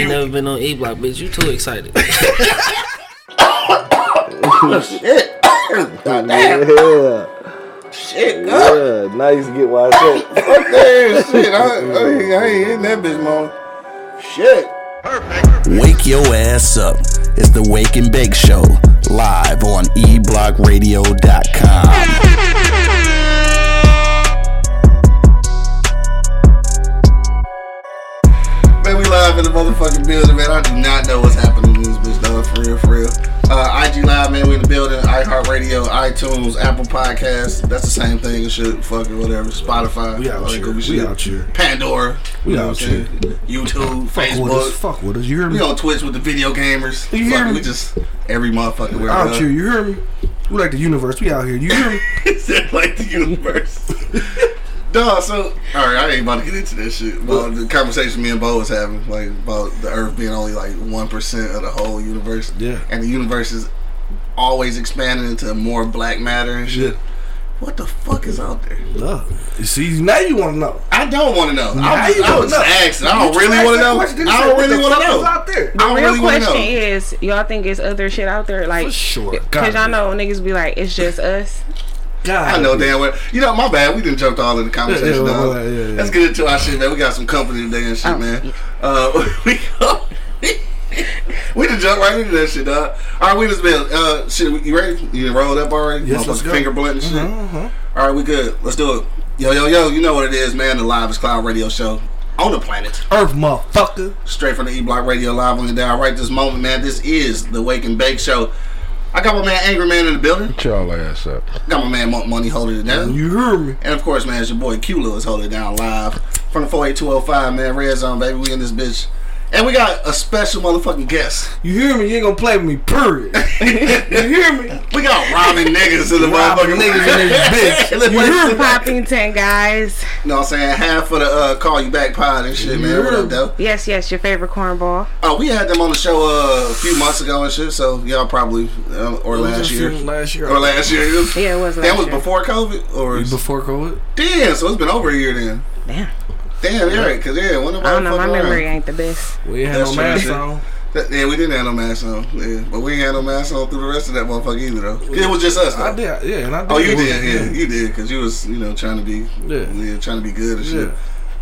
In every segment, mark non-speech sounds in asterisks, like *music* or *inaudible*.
ain't never been on E Block, bitch. You too excited. *laughs* Oh, shit. God damn. *laughs* Yeah, Shit, God. yeah. Now you get why I said. *laughs* Fuck that shit. I, I, I ain't hitting that bitch, man. Shit. Wake your ass up. It's the Wake and Bake Show, live on E eblockradio.com. live in the motherfucking building, man. I do not know what's happening in this bitch, dog. For real, for real. Uh, IG Live, man. We in the building. iHeartRadio, iTunes, Apple Podcasts. That's the same thing and shit. Fuck it, whatever. Spotify. We out here. We shit. out here. Pandora. We you know out what YouTube, Fuck with us. Facebook. Fuck with us. You hear me? We on Twitch with the video gamers. You hear Fuck, me? we just every motherfucker we're out here. You hear me? We like the universe. We out here. You hear me? *laughs* It's like the universe. *laughs* Dog, so all right, I ain't about to get into that shit. About the conversation me and Bo was having, like about the Earth being only like one percent of the whole universe. Yeah. and the universe is always expanding into more black matter and shit. Yeah. What the fuck is out there? No. You See, now you want to know. I don't want to know. Now I was, you I wanna was know. asking. I don't just really want to know. I don't what really want to know. out there? I The don't real really question know. is, y'all think it's other shit out there? Like, For sure. *laughs* Cause y'all know niggas be like, it's just us. God, I know damn well. You know, my bad. We didn't jump all in the conversation. Yeah, yeah, yeah, yeah, yeah. Let's get into our shit, man. We got some company today and shit, Oh, man. yeah. Uh, *laughs* we *laughs* we just jump right into that shit, dog. All right, we just been. Uh, shit, you ready? You rolled up already? Yes, let's go. Finger blunt and shit. Uh-huh. All right, we good. Let's do it. Yo, yo, yo. You know what it is, man. The Live is Cloud Radio Show on the planet. Earth, motherfucker. Straight from the E Block Radio Live on the down right this moment, man. This is the Wake and Bake Show. I got my man Angry Man in the building. Get y'all ass up. Got my man Monk Money holding it down. You hear me? And of course, man, it's your boy Q Lewis holding it down live from the 48205, man. Red Zone, baby. We in this bitch. And we got a special motherfucking guest. You hear me? You ain't gonna play with me, period. *laughs* you hear me? We got robbing niggas in the Robbing motherfucking niggas in this bitch. *laughs* You hear me? Poppington, guys. You know what I'm saying? Half of the uh, Call You Back pod and shit, man. What up, though? Yes, yes, your favorite cornball. Oh, we had them on the show uh, a few months ago and shit, so y'all probably, uh, or last year. Last year. Or last year. Yeah, it was That was year. before COVID? Or Before COVID? Damn, so it's been over a year then. Damn. Damn, yeah, right, because yeah, when the I don't know. My motherfucker around. memory uh, ain't the best. We had That's no true, mask on. That- Yeah, we didn't have no mask on. Yeah, but we ain't had no mask on through the rest of that motherfucker either, though. It was just us, though. I did, yeah, and I did. Oh, you did, yeah, you did, because you was, you know, trying to be, Yeah. yeah, trying to be good and shit. Yeah.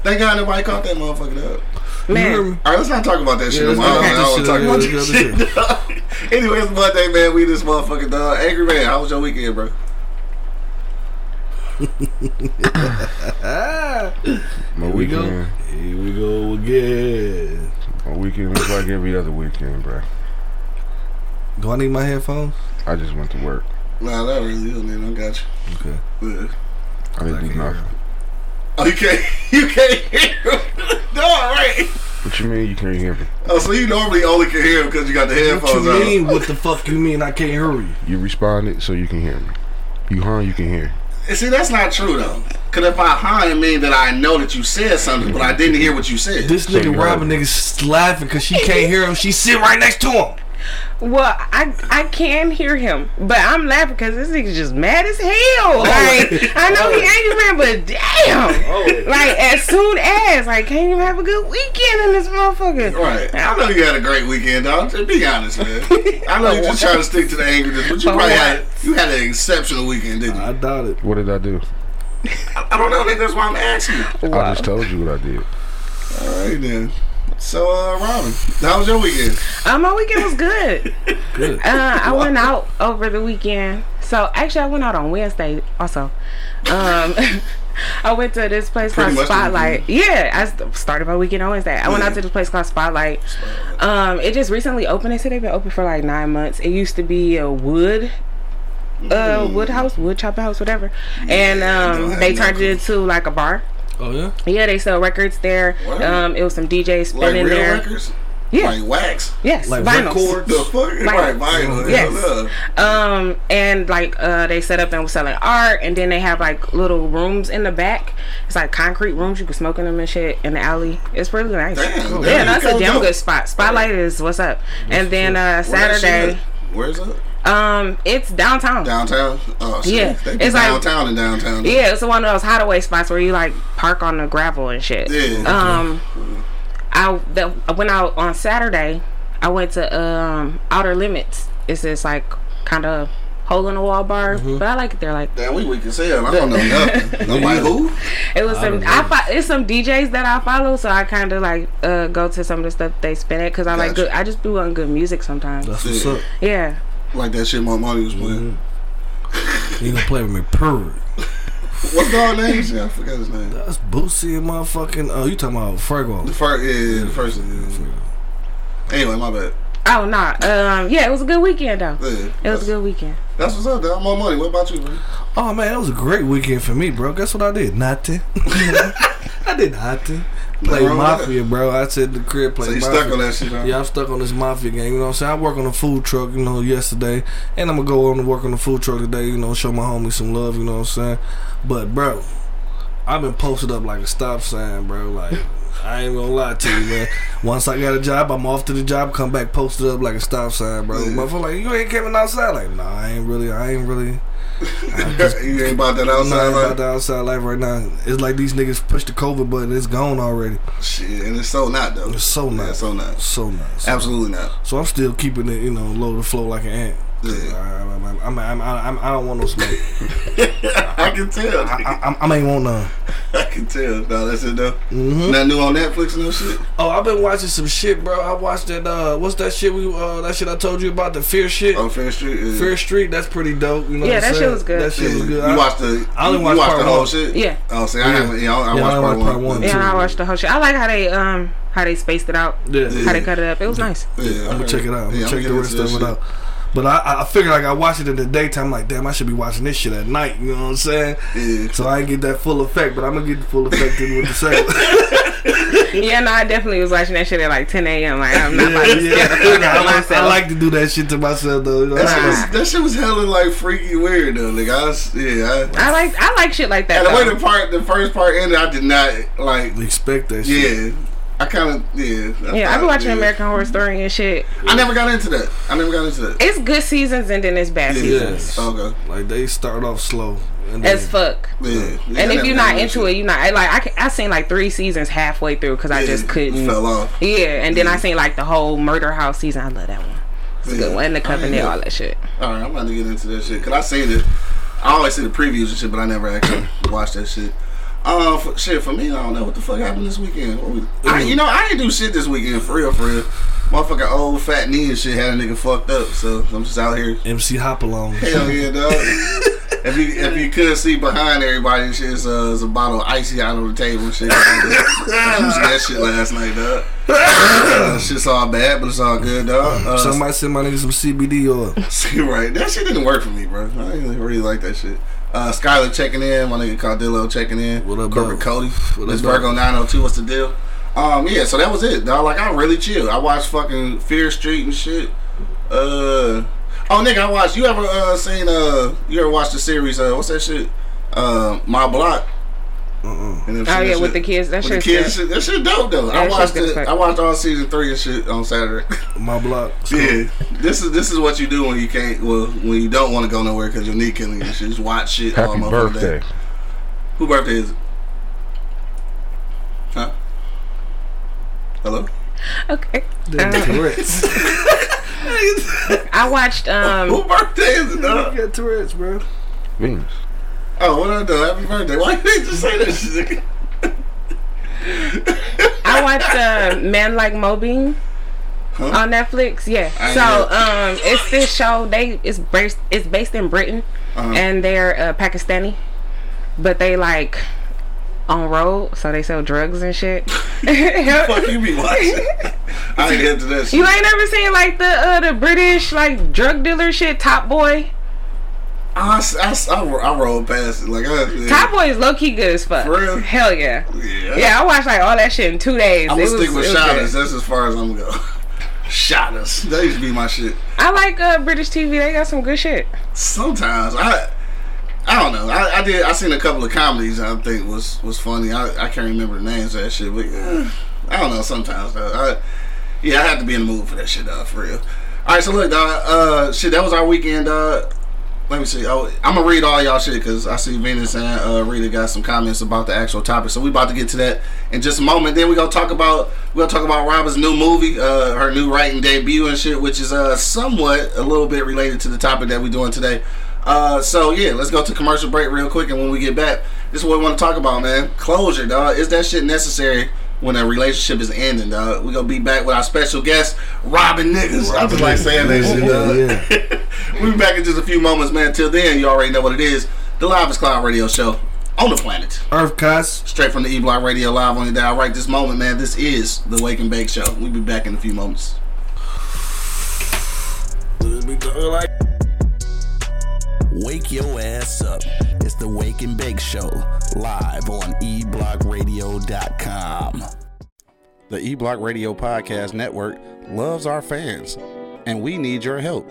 Thank God nobody caught that motherfucker up. You Man, me? All right, let's not talk about that shit Yeah, no let's more. I not don't, talk I don't this talk shit. *laughs* about Yeah, this *laughs* shit. anyway, it's Monday, man. We this motherfucking dog. Angry man, how was your weekend, bro? My here we go. weekend, Here we go again. my weekend was like every other weekend, bro. Do I need my headphones? I just went to work. Nah, that really is, man. I got Okay. you. Yeah. I didn't I do nothing. Oh, you can't, *laughs* you can't hear him. *laughs* no, right. What you mean you can't hear me? Oh, so you normally only can hear him because you got the What headphones you on. mean? What the fuck you mean? I can't hear you. You responded so you can hear me. You hung, you can hear. And See, that's not true though. Cause if I hung, it mean that I know that you said something, but I didn't hear what you said. This So you nigga robbing niggas laughing because she can't hear him. She sit right next to him. Well, I I can hear him, but I'm laughing because this nigga's just mad as hell. Oh. Like, I know he oh. angry man, but damn. Oh. Like, as soon as, like, can't even have a good weekend in this motherfucker. Right. I know you had a great weekend, dog. Just be honest, man. I know you just trying to stick to the angriness, but you probably had you had an exceptional weekend, didn't you? I doubt it. What did I do? I don't know, nigga. That's why I'm asking you. I just told you what I did. All right then. So, uh, Robin, how was your weekend? Uh, my weekend was good. *laughs* Good. Uh, I went out over the weekend. So actually, I went out on Wednesday also. Um, *laughs* I went to this place Pretty called Spotlight. Yeah, I started my weekend on Wednesday. I went out to this place called Spotlight. Um, it just recently opened. They said they've been open for like nine months. It used to be a wood. Uh, wood house, wood chopping house, whatever, and um, have they turned clue. it into like a bar. Oh yeah. Yeah, they sell records there. Word. Um, it was some DJs spinning real there. records? Yeah. Like wax? Yes, Like vinyls. records. The fuck? Right, vinyl. Yes. Yeah. Um, and like uh, they set up and was selling art, and then they have like little rooms in the back. It's like concrete rooms you can smoke in them and shit in the alley. It's really nice. Damn, yeah, damn, that's a damn dope. good spot. Spotlight is what's up. And then uh, Where that shit Saturday. Where's it? Um, it's downtown. Downtown? Oh, shit. Yeah, They be it's like- downtown and downtown. Yeah, it's one of those hideaway spots where you like park on the gravel and shit. Yeah. Um, I the, I went out on Saturday. I went to um Outer Limits. It's this like kind of hole in the wall bar, Mm-hmm. but I like it there. Like Damn, we weak as hell. I don't know nothing. *laughs* I'm who? it was some. I fo- it's some DJs that I follow, so I kind of like uh go to some of the stuff they spin at because I like good. I just do on good music sometimes. That's what's Yeah. up. Yeah. Like that shit my money was playing. You gonna play with me, purr. What's the dog name? Shit, I forgot his name. That's Boosie and motherfucking. Oh, you talking about Fergo? The first, yeah, yeah, the first. Anyway, my bad. Oh nah. Um. Yeah, it was a good weekend though. Yeah, It was a good weekend. that's what's up, dog. More money. What about you, bro? Oh man, that was a great weekend for me, bro. Guess what I did? Nothing. *laughs* I did nothing. Wrong Mafia, bro. I said the crib play. So you Mafia. stuck on that shit, huh? Yeah, I'm stuck on this Mafia game. You know what I'm saying? I work on a food truck, you know, yesterday. And I'm going to go on to work on the food truck today, you know, show my homie some love, you know what I'm saying? But, bro, I've been posted up like a stop sign, bro. Like, I ain't gonna lie to you, man. Once I got a job, I'm off to the job, come back posted up like a stop sign, bro. Yeah. Motherfucker, like, you ain't coming outside? Like, nah, I ain't really, I ain't really. You ain't about that outside not about life? the outside life right now. It's like these niggas pushed the COVID button. It's gone already. Shit, and it's so not though. It's so Yeah, not. so not. So not. So, Absolutely not. so I'm still keeping it, you know, low to flow like an ant. Yeah. I, I'm, I'm, I'm, I'm, I'm, don't want no smoke. *laughs* I can tell. I, I, I, I ain't want none. *laughs* I can tell. No, that's it though. hmm Nothing new on Netflix no shit. Oh, I've been watching some shit, bro. I watched that. Uh, what's that shit? We uh, that shit I told you about the Fear shit. On Fear Street. Yeah. Fear Street. That's pretty dope. You know Yeah, what I'm that shit was good. That shit was good. You I- watched the. I only you watched watched part the whole one. shit. Yeah. Oh, see, I Yeah. haven't. Yeah, I, I Yeah, watched only part watched part one. one. Yeah. Yeah, I watched the whole shit. I like how they um how they spaced it out, Yeah. how they cut it up. It was nice. Yeah, I'm gonna check it out. I'm gonna check the rest of it out. But I, I figured like I watched it in the daytime. Like, damn, I should be watching this shit at night. You know what I'm saying? Yeah. So I ain't get that full effect, but I'm gonna get the full effect in with the second. Yeah, no, I definitely was watching that shit at like 10 a.m. Like I'm not about yeah, scare yeah. out I, like, I like to do that shit to myself though. You know what That I'm shit, saying? was, that shit was hella like freaky weird though. Like I was, yeah. I, I like I like shit like that. and the way the part, the first part ended, I did not like. Expect that shit. Yeah, I kind of yeah. yeah, I've been watching yeah. American Horror Story and shit. I never got into that. I never got into that. It's good seasons and then it's bad Yeah. seasons. Okay. Like they start off slow. And then, As fuck. Yeah. yeah And if you're not into shit. it, you're not. Like I, ca- I seen like three seasons halfway through because I just couldn't. Fell off. Yeah, and then I seen like the whole Murder House season. I love that one. It's a good one. And the I Covenant, ain't all that shit. All right, I'm about to get into that shit because I seen it. I always see the previews and shit, but I never actually watched that shit. Uh, for, shit for me, I don't know what the fuck happened this weekend. What we, I, you know, I didn't do shit this weekend for real, for real. Motherfucking old fat knee and shit had a nigga fucked up, so I'm just out here. MC Hopalong. Hell yeah, dog. *laughs* if you if you could see behind everybody, and shit, it's, uh, it's a bottle of icy out on the table and shit. I used that shit last night, dog. Uh, *coughs* shit's all bad, but it's all good, dog. Uh, Somebody send my nigga some CBD oil. *laughs* See, right. That shit didn't work for me, bro. I didn't really like that shit. Uh, Skylar checking in. My nigga Cardillo checking in. What up, Corporate? Cody. What Miss Virgo 902. What's the deal? Um, yeah, so that was it, dog. Like, I really chill. I watched fucking Fear Street and shit. Uh, oh, nigga, I watched. You ever uh seen uh? You ever watched the series? Uh, what's that shit? Uh, My Block. And them Oh shit- yeah, with shit- the kids. That with the shit's kids, good. shit, that shit dope though. Yeah, I watched shit's it. fuck. I watched all season three and shit on Saturday. *laughs* My block. Yeah, this is this is what you do when you can't. Well, when you don't want to go nowhere because your knee killing you. You just watch shit. all Happy motherfucking birthday. Day. Who birthday is it? Huh? Hello. Okay. Damn Uh, Tourette's. *laughs* I watched um Who birthday is it? you Dog? got Tourette's, bro. Venus. Oh, what I do? Happy birthday! Why you just say that shit? I watched uh, Man Like Mobeen Huh? on Netflix. Yeah. I So um, it's this show. They it's based it's based in Britain, Uh-huh. and they're uh, Pakistani, but they like on road, so they sell drugs and shit. *laughs* *laughs* Fuck you be watching? I ain't into that shit. You ain't never seen like the uh, the British like drug dealer shit, Top Boy. I, I, I, I rolled past it like I, yeah. Top Boy is low key good as fuck. For real? Hell yeah. Yeah. Yeah, I watched like all that shit in two days. I'm gonna stick with it was Shottas. good. That's as far as I'm gonna go. *laughs* Shottas. That used to be my shit. I like uh, British TV. They got some good shit. Sometimes I, I don't know. I, I did. I seen a couple of comedies. I think was was funny. I, I can't remember the names of that shit, but I don't know. Sometimes though, I, yeah, I have to be in the mood for that shit. For real. All right, so look, dog. Uh, shit, that was our weekend, dog. Let me see. Oh, I'm gonna read all y'all shit because I see Venus and uh, Rita got some comments about the actual topic. So we about to get to that in just a moment. Then we gonna talk about we gonna talk about Robin's new movie, uh, her new writing debut and shit, which is uh somewhat a little bit related to the topic that we doing today. Uh, so yeah, let's go to commercial break real quick, and when we get back, this is what we want to talk about, man. Closure, dog. Is that shit necessary? When a relationship is ending, dog. We gonna be back with our special guest, Robin Niggas. I just like saying that shit, dog. *laughs* we'll be back in just a few moments, man. Till then, you already know what it is. The Live is Cloud Radio Show on the planet. Earth Cuss. Straight from the E Block Radio Live on your dial right this moment, man. This is the Wake and Bake Show. We'll be back in a few moments. Wake your ass up. The Wake and Bake Show, live on eblockradio.com. The E Block Radio Podcast Network loves our fans, and we need your help.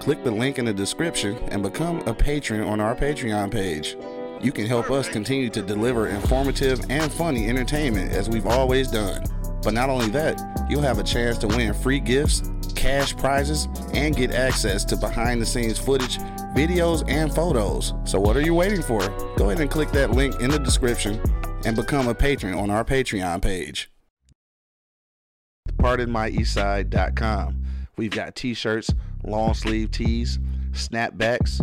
Click the link in the description and become a patron on our Patreon page. You can help us continue to deliver informative and funny entertainment as we've always done. But not only that, you'll have a chance to win free gifts, cash prizes, and get access to behind the scenes footage, videos, and photos. So, what are you waiting for? Go ahead and click that link in the description and become a patron on our Patreon page. PardonMyEastside.com. We've got t shirts, long sleeve tees, snapbacks,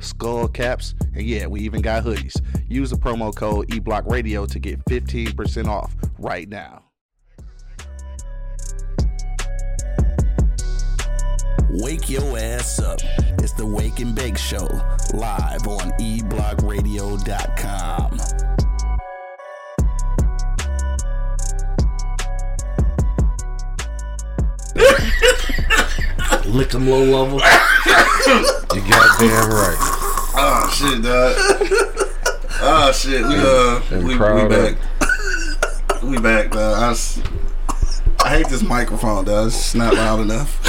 skull caps, and yeah, we even got hoodies. Use the promo code eBlockRadio to get 15% off right now. Wake your ass up. It's the Wake and Bake Show, live on eblockradio.com. Lick them low level. You goddamn right. Oh shit, dog. oh shit, we uh, And we, we proud back. we back, dog. I, s- I hate this microphone, dog. It's not loud enough.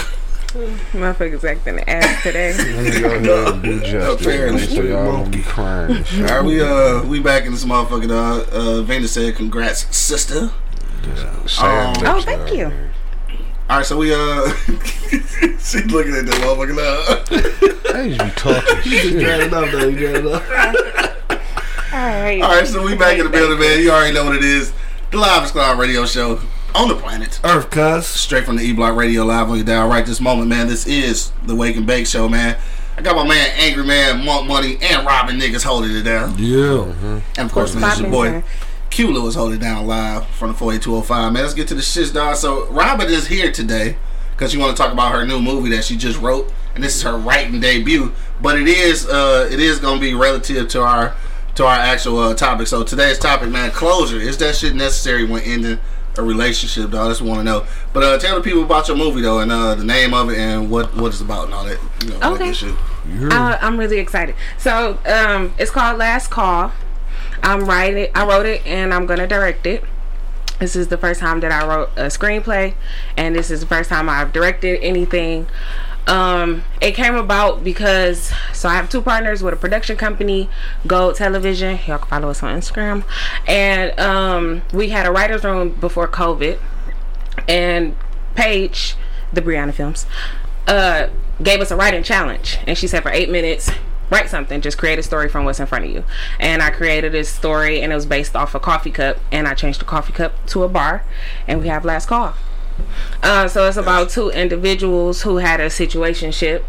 *laughs* Motherfuckers acting ass today. Let me go ahead and do Apparently. man, so y'all be crying and shit. All right, we uh, we back in this motherfucker, dog. Uh, Vena said, "Congrats, sister." Sad Oh, thank you. there. All right, so we uh, *laughs* she looking at that motherfucker now. *laughs* They just be talking You shit. got it up though. You got it up. Alright. All right, so we back in the building, man. You already know what it is. The Live Squad Radio Show on the planet. Earth Cuss. Straight from the E Block Radio Live on your dial right this moment, man. This is the Wake and Bake Show, man. I got my man Angry Man, Monk Money, and Robin niggas holding it down. Yeah. And of course, man, it's your boy Q Lewis holding it down live from the 48205. Man, let's get to the shits, dog. So Robin is here today because she want to talk about her new movie that she just wrote, and this is her writing debut. But it is uh it is gonna be relative to our to our actual uh, topic. So today's topic, man, closure. Is that shit necessary when ending a relationship, dog? That's what I want to know. But uh, tell the people about your movie though, and uh, the name of it, and what what it's about, and all that. You know, all that Okay. good shit. Uh, I'm really excited. So, um, it's called Last Call. I'm writing. I wrote it, and I'm gonna direct it. This is the first time that I wrote a screenplay, and this is the first time I've directed anything. Um, it came about because so I have two partners with a production company, Gold Television. Y'all can follow us on Instagram, and um, we had a writers' room before COVID, and Paige, the Brianna Films, uh, gave us a writing challenge, and she said for eight minutes, write something, just create a story from what's in front of you. And I created this story, and it was based off a coffee cup, and I changed the coffee cup to a bar, and we have last call. Uh, so it's about two individuals who had a situationship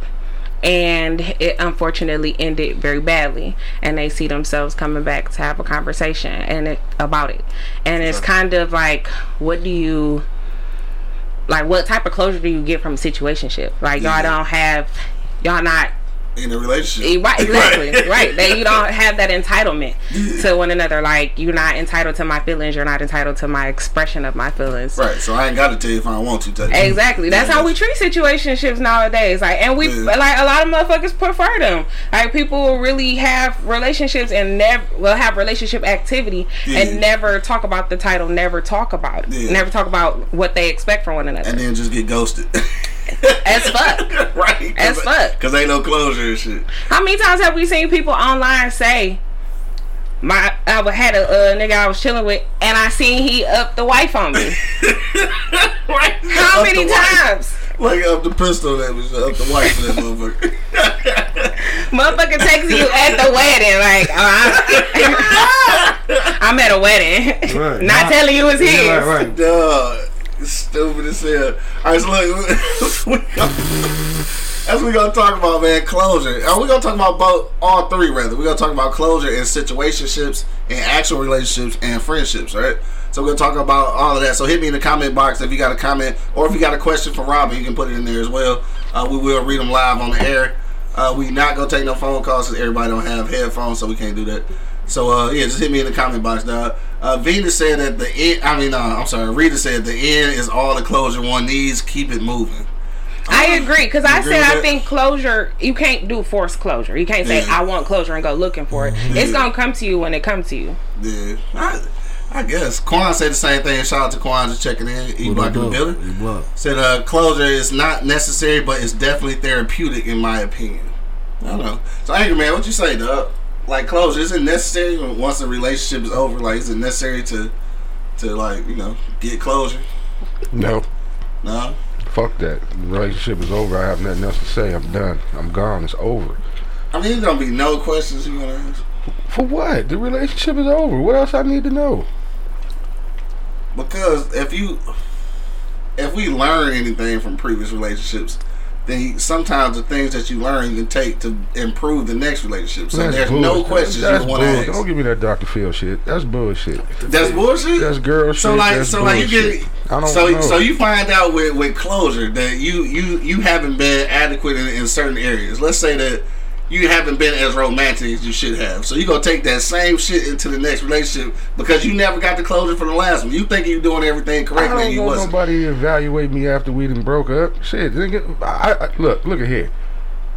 and it unfortunately ended very badly and they see themselves coming back to have a conversation and it, about it. And it's kind of like what do you like what type of closure do you get from a situationship? Like y'all don't have y'all not In a relationship, *laughs* Right, exactly. right. That you don't *laughs* have that entitlement to one another. Like you're not entitled to my feelings. You're not entitled to my expression of my feelings. Right. So I ain't got to tell you if I want to tell you. Exactly. That's Yeah, how we treat situationships nowadays. Like, and we Yeah. like a lot of motherfuckers prefer them. Like, people will really have relationships and never will have relationship activity Yeah. and never talk about the title. Never talk about it. Yeah. Never talk about what they expect from one another. and then just get ghosted. *laughs* *laughs* As fuck. *laughs* right. As fuck. Because ain't no closure and shit. How many times have we seen people online say, "My I wa- had a uh, nigga I was chilling with, and I seen he up the wife on me." *laughs* right. How Up many the wife. times? Like up the pistol that was up the wife of that motherfucker. Motherfucker texting you at the wedding, like, oh, I'm, I'm at a wedding, Right. not telling you it's his. Yeah, right, right. Dog, stupid as hell. All right, so look, *laughs* that's we gonna talk about, man. Closure. Are we gonna talk about both, all three rather? We gonna talk about closure in situationships, in actual relationships, and friendships, right? So we're gonna talk about all of that. So hit me in the comment box if you got a comment or if you got a question for Robin, you can put it in there as well. Uh, we will read them live on the air. Uh, we not gonna take no phone calls because everybody don't have headphones, so we can't do that. So uh, yeah, just hit me in the comment box, dog. Uh, Venus said that the end. I mean, uh, I'm sorry. Rita said the end is all the closure one needs. Keep it moving. I agree because I agree said I think closure. You can't do forced closure. You can't say Yeah. I want closure and go looking for it. It's gonna come to you when it comes to you. Yeah, I, I guess Quan said the same thing. Shout out to Quan just checking in. E block in the building. You block. Said uh, closure is not necessary, but it's definitely therapeutic in my opinion. I don't know. So angry man, what you say, dog? Like closure isn't necessary once the relationship is over. Like is it necessary to to like you know get closure? No, No. fuck that. The relationship is over. I have nothing else to say. I'm done. I'm gone. It's over. I mean, there's gonna be no questions you gonna ask For what? The relationship is over. What else I need to know? because if you if we learn anything from previous relationships. Then you, sometimes the things that you learn you can take to improve the next relationship. So That's there's no questions That's you want to ask. Don't give me that Dr. Phil shit. That's bullshit. That's bullshit. That's girl shit. So like, That's so like you get, I don't so know. so you find out with with closure that you you you haven't been adequate in, in certain areas. Let's say that you haven't been as romantic as you should have. So you're gonna take that same shit into the next relationship because you never got the closure for the last one. You think you're doing everything correctly, I don't you want wasn't. nobody to evaluate me after we done broke up. Shit, nigga. I, I, look, look at here.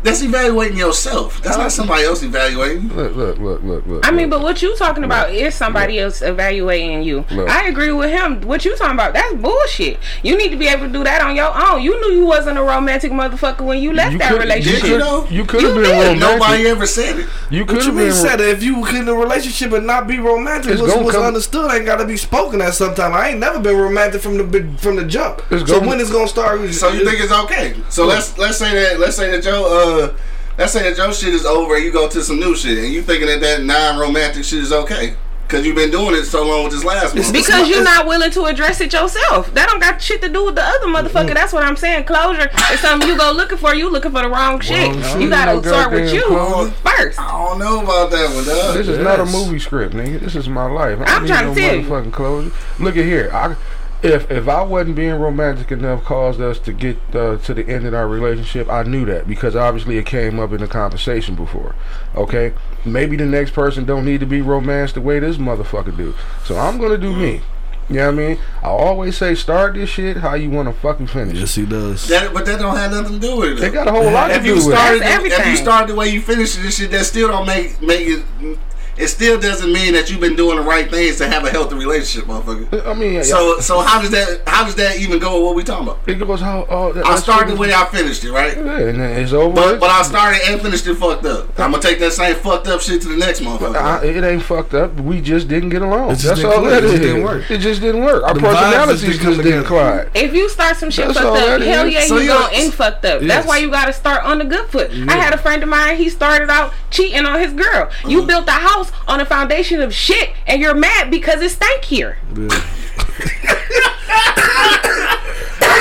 That's evaluating yourself. That's not somebody else evaluating. Look, look, look, look, look. I mean, but what you talking about is somebody else evaluating you. Look. I agree with him. What you talking about? That's bullshit. You need to be able to do that on your own. You knew you wasn't a romantic motherfucker when you left You that relationship. Did you know? You could have You been did. romantic. Nobody ever said it. You could you have mean been. said that if you in a relationship and not be romantic, It's what's, what's come- understood ain't gotta be spoken at some time. I ain't never been romantic from the from the jump. It's so gonna- when it's gonna start? So you think it's okay? So let's let's say that let's say that Joe uh let's that your shit is over and you go to some new shit and you thinking that that non-romantic shit is okay because you've been doing it so long with this last one. Because you're not willing to address it yourself. That don't got shit to do with the other motherfucker. That's what I'm saying. Closure is something you go looking for. You looking for the wrong shit. shit. You gotta No start with you closure. first. I don't know about that one, dog. This is not a movie script, nigga. This is my life. I I'm don't trying need to no tell you. motherfucking closure. Look at here. I, if if I wasn't being romantic enough, caused us to get uh, to the end of our relationship, I knew that because obviously it came up in the conversation before. Okay, maybe the next person don't need to be romanced the way this motherfucker do. So I'm gonna do me. You know what I mean? I always say start this shit how you want to fucking finish. Yes, he does. That, but that don't have nothing to do with it. They got a whole lot to if do you with it. started, if you everything. started the way you finished this shit, that still don't make make it. It still doesn't mean that you've been doing the right things to have a healthy relationship, motherfucker. I mean, So so how does that how does that even go with what we talking about? it goes how. Oh, that- I started shit the way I finished it, right? Yeah, and it's over. But but I started and finished it fucked up. I'm gonna take that same fucked up shit to the next motherfucker. I, it ain't fucked up. We just didn't get along. It just That's didn't all click. that It just didn't work. It just didn't work. Our The personalities just just didn't come didn't together. collide. If you start some shit That's fucked up, that hell is. yeah, So you you- gonna end fucked up. Yes. That's why you gotta start on the good foot. I had a friend of mine, he started out cheating on his girl. Uh-huh. You built a house on a foundation of shit and you're mad because it stank here. Yeah.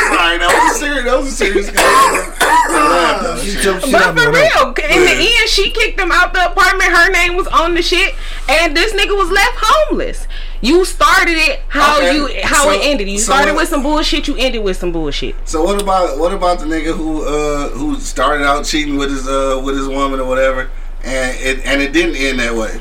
Sorry, that was a serious that was a serious guy. She jumped shit But for real, her. in the end, she kicked him out the apartment. Her name was on the shit, and this nigga was left homeless. You started it how Okay, you how so- it ended. You so started what- with some bullshit. You ended with some bullshit. So what about what about the nigga who uh who started out cheating with his uh with his woman or whatever, and it and it didn't end that way,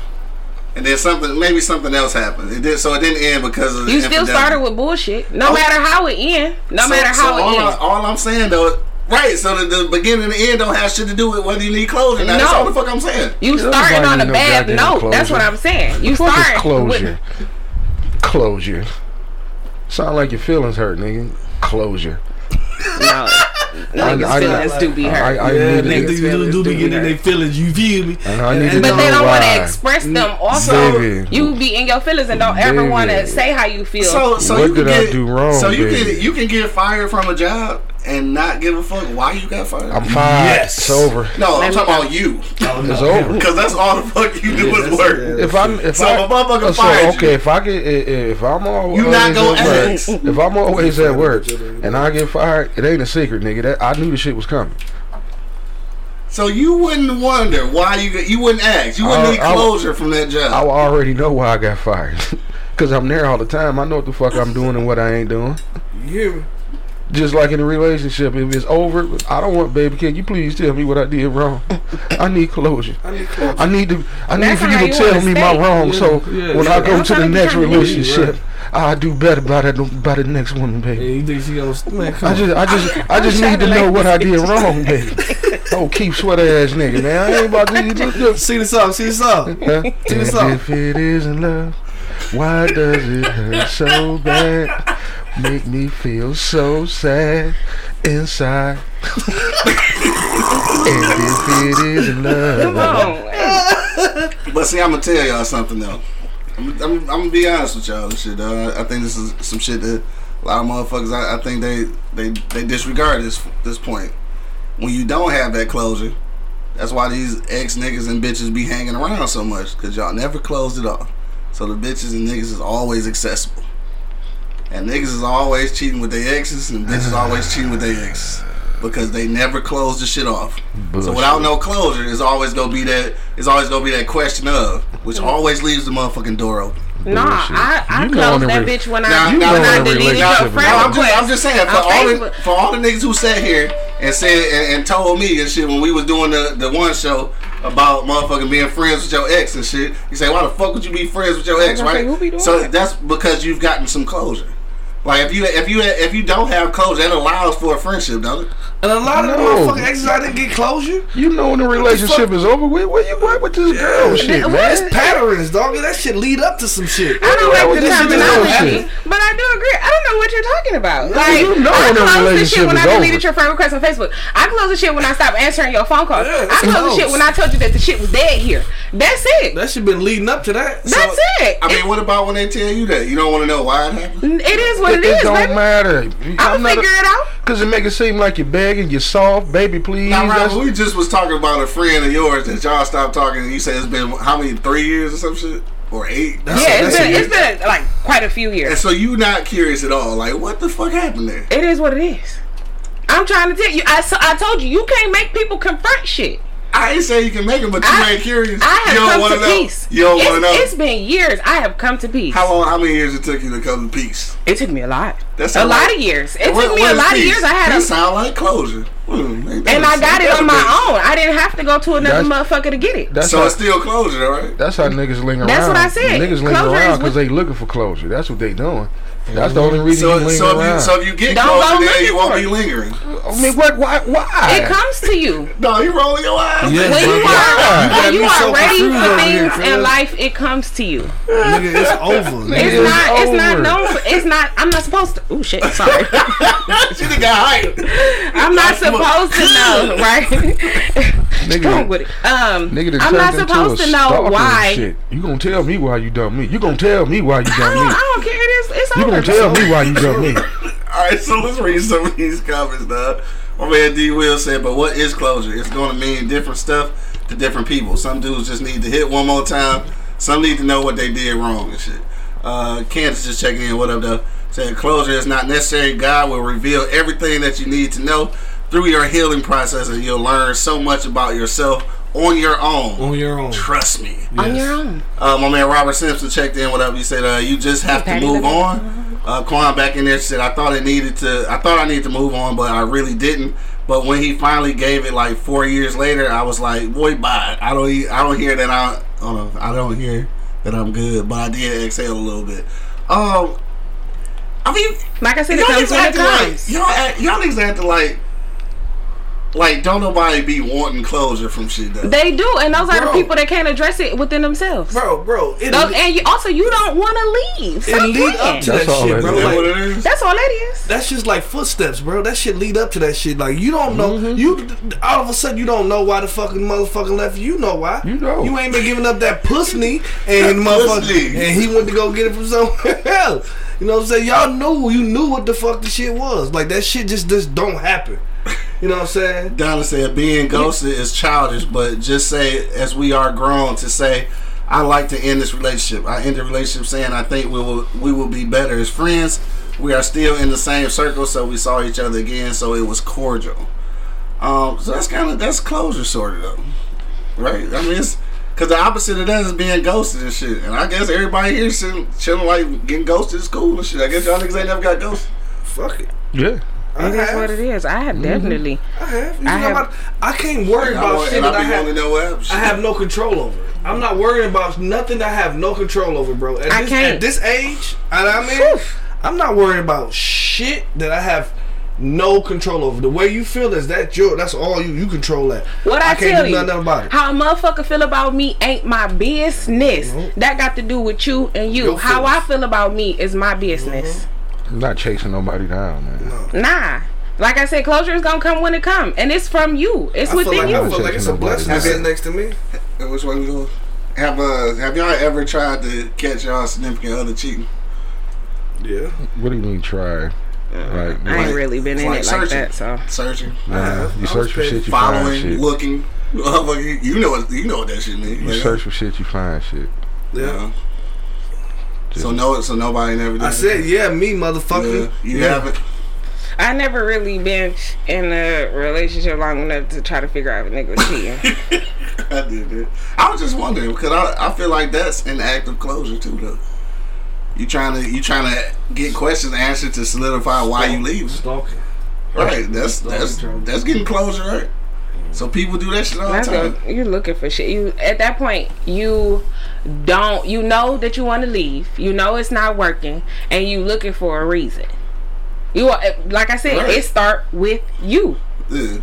and then something maybe something else happened. It did so it didn't end because of You still infidelity. started with bullshit. No Oh. matter how it end. No So- matter so how all it I, all I'm saying though. Right, so the, the beginning and the end don't have shit to do with whether you need closure. Now, that's No. all the fuck I'm saying. You Nobody starting on a no bad goddamn note. That's what. I'm saying. You Fuck is starting closure. with Closure. Sound like your feelings hurt, nigga. Closure. no. Niggas I- feelings do be I, hurt. I Yeah, needed niggas it. do, do, do be getting their feelings. You feel me? And I need to but know they don't want to express them. Mm, also, Baby. you be in your feelings and don't ever want to say how you feel. So, so What you can did I get, do wrong, So you baby? can you can get fired from a job and not give a fuck why you got fired? I'm fired. Yes. It's over. no, I'm Let talking go. about you. It's over. Because that's all the fuck you do is work. If I'm if So I, if a motherfucker oh, so, fired okay, you- if I get i- i- if I'm always You not at gonna work, ask. if I'm always at work and I get fired, it ain't a secret, nigga. That I knew the shit was coming. So you wouldn't wonder why you get, you wouldn't ask. You wouldn't I- need I- closure from that job. I already know why I got fired. *laughs* Cause I'm there all the time. I know what the fuck I'm doing and what I ain't doing. You hear me? Just like in a relationship, if it's over, I don't want baby. Can you please tell me what I did wrong? I need closure. I need closure. I need to. I need That's for you to you tell wanna me my stay. wrong. so Yeah, when yeah. I go That's to the next trying to be, relationship, I do better by that by the next woman, baby. Yeah, you think she gonna man? I just, I just, I just need to know what I did wrong, baby. *laughs* Oh, keep sweater ass nigga, man. I ain't about to. Look, look. *laughs* see this up, See this up, Huh? Sing the And if it isn't love, why does it hurt so bad? Make me feel so sad inside. and if it isn't Come love, on. But see, I'm gonna tell y'all something though. I'm, I'm, I'm gonna be honest with y'all. and shit, dog. I, I think this is some shit that a lot of motherfuckers. I, I think they they they disregard this this point. When you don't have that closure, that's why these ex niggas and bitches be hanging around so much because y'all never closed it off. So the bitches and niggas is always accessible, and niggas is always cheating with their exes, and bitches always *laughs* cheating with their exes because they never close the shit off. So without no closure, it's always gonna be that. It's always gonna be that question of, which mm-hmm. always leaves the motherfucking door open. Nah, I, I You know closed that re- bitch when Now- I, now- when I deleted relationship your friend No, I'm just. I'm just saying for all the for all the niggas who sat here and said and, and told me and shit when we was doing the the one show about motherfucking being friends with your ex and shit. You say, why the fuck would you be friends with your ex, gonna say, right? who So that's because you've gotten some closure. Like if you if you if you don't have closure, that allows for a friendship, doesn't it? And a lot of No. motherfucking exes I didn't get closure. you know when the relationship is over, where, where you going with this girl shit, What? man? It's patterns, dog. That shit lead up to some shit. I don't Yeah, like well, the this is terminology, but I do agree. I don't know what you're talking about. Like, you know I when a closed the shit when I deleted over. your friend request on Facebook. I closed the shit when I stopped answering your phone calls. Yeah, I it's closed the shit when I told you that the shit was dead here. That's it. That shit been leading up to that. That's So, it. I mean, what about when they tell you that? You don't want to know why it happened? it is what It, it it is, don't baby. matter. I'll figure it out. Cause it make it seem like you're begging, you're soft, baby, please. Now, That's- Robert, we just was talking about a friend of yours that y'all stopped talking, and you said it's been how many three years or some shit or eight? That's- Yeah, it's that's been it's been like quite a few years. And so you not curious at all? Like, what the fuck happened there? It is what it is. I'm trying to tell you. I, so I told you you can't make people confront shit. I ain't say you can make it, but you I- ain't curious. I have you don't come wanna to know. peace. You don't want to know. it's been years. I have come to peace. how long? How many years it took you to come to peace? It took me a lot. That a lot like- of years. It What- took me a is lot of years. I had Peace a sound like closure. Hmm, and I got ain't it on my bitch? own. I didn't have to go to another That's- motherfucker to get it. That's So how, it's still closure, all right? that's how niggas linger That's around. what I said. Niggas linger Closure around because they looking for closure. That's what they doing. That's the only reason So, you so, if you, so if you get Don't closure, go then you won't be lingering. I mean, what? Why? Why? It comes to you. *laughs* No, you rolling your eyes. Yes, When you bro. are, got when you are so ready for over here, things in life, it comes to you. Nigga, it's over. Nigga, It's It is not. It's not over. known. For, it's not. I'm not supposed to. Oh shit. Sorry. *laughs* she done got hyped. I'm not supposed to know. *laughs* Right. Strong with it. Um. Nigga I'm not supposed to know why. Shit. You gonna tell me why you done me? You gonna tell me why you I done don't. me? I don't care. It is. It's You gonna tell me why you done me? *laughs* All right, so let's read some of these comments, dog. My man D. Will said, "But what is closure? It's going to mean different stuff to different people. Some dudes just need to hit one more time. Some need to know what they did wrong and shit." Uh, Candace just checking in. What up, though? Saying closure is not necessary. God will reveal everything that you need to know through your healing process, and you'll learn so much about yourself on your own. On your own. Trust me. On your own. Uh, my man Robert Simpson checked in. What up? He said, uh, "You just have to move on." Uh, Quan back in there said, "I thought I needed to. I thought I needed to move on, but I really didn't. But when he finally gave it, like four years later, I was like, boy, bye. I don't. e- I don't hear that. I. Oh no, I don't hear that I'm good. But I did exhale a little bit. Um, I mean, Like I said, it y'all comes niggas when it acting like y'all. act- Y'all niggas acting like." Like don't nobody be wanting closure from shit though. They do, and those are the people that can't address it within themselves. Bro, bro. It, Those, and you, also, you don't want to leave. it Stop lead up to That's that shit, bro. is. Is that Like, what it is? That's all that is. That's just like footsteps, bro. That shit lead up to that shit. Like you don't know, Mm-hmm. you all of a sudden you don't know why the fucking motherfucker left. You know why? You know. You ain't been giving up that pussy, and motherfucker, and he went to go get it from somewhere *laughs* else. You know what I'm saying? Y'all knew you knew what the fuck the shit was. Like that shit just just don't happen. You know what I'm saying? Donna said being ghosted is childish, but just say as we are grown to say I like to end this relationship. I end the relationship saying I think we will we will be better as friends. We are still in the same circle, so we saw each other again, so it was cordial. Um, so that's kind of that's closure, sort of, though, right? I mean, it's because the opposite of that is being ghosted and shit. And I guess everybody here chilling, chilling like getting ghosted is cool and shit. I guess y'all niggas ain't never got ghosted. Fuck it. Yeah. It is what it is. I have definitely. I have. You I I, have- about, I can't worry I about want- shit and that I I have. wanting know. I have no control over. it. I'm not worrying about nothing I have no control over, bro. At I this, can't. At this age, I mean, I'm not worrying about shit that I have no control over. The way you feel is that your that's all you you control that. What I, can't tell do you, nothing about it. how a motherfucker feel about me ain't my business. Mhm. That got to do with you and you. Your how I feel about me is my business. I'm not chasing nobody down, man. Nah. Like I said, closure is gonna come when it come, and it's from you. It's I feel within like you. I feel like it's a blessing to Have sit next to me. Which one we doing? Have uh have y'all ever tried to catch y'all significant other cheating? Yeah. What do you mean try? Like, I ain't really been in like it like searching. that, so Searching, nah, you search for I was shit, you find following, shit. looking. *laughs* You know what you know what that shit means. You like, search for shit, you find shit. Yeah. uh, So no, so nobody never did. I it? said, yeah, me, Yeah, motherfucker. you yeah. haven't. I never really been in a relationship long enough to try to figure out if a nigga was cheating. *laughs* I did it. I was just wondering because I, I feel like that's an act of closure too, though. You trying to you trying to get questions answered to solidify why you leave. Stalking. Right. That's that's that's getting closure, right? So people do that shit all the time. you're looking for shit. You at that point you don't you know that you want to leave. You know it's not working, and you looking for a reason. You are like I said, Right. it start with you. Yeah.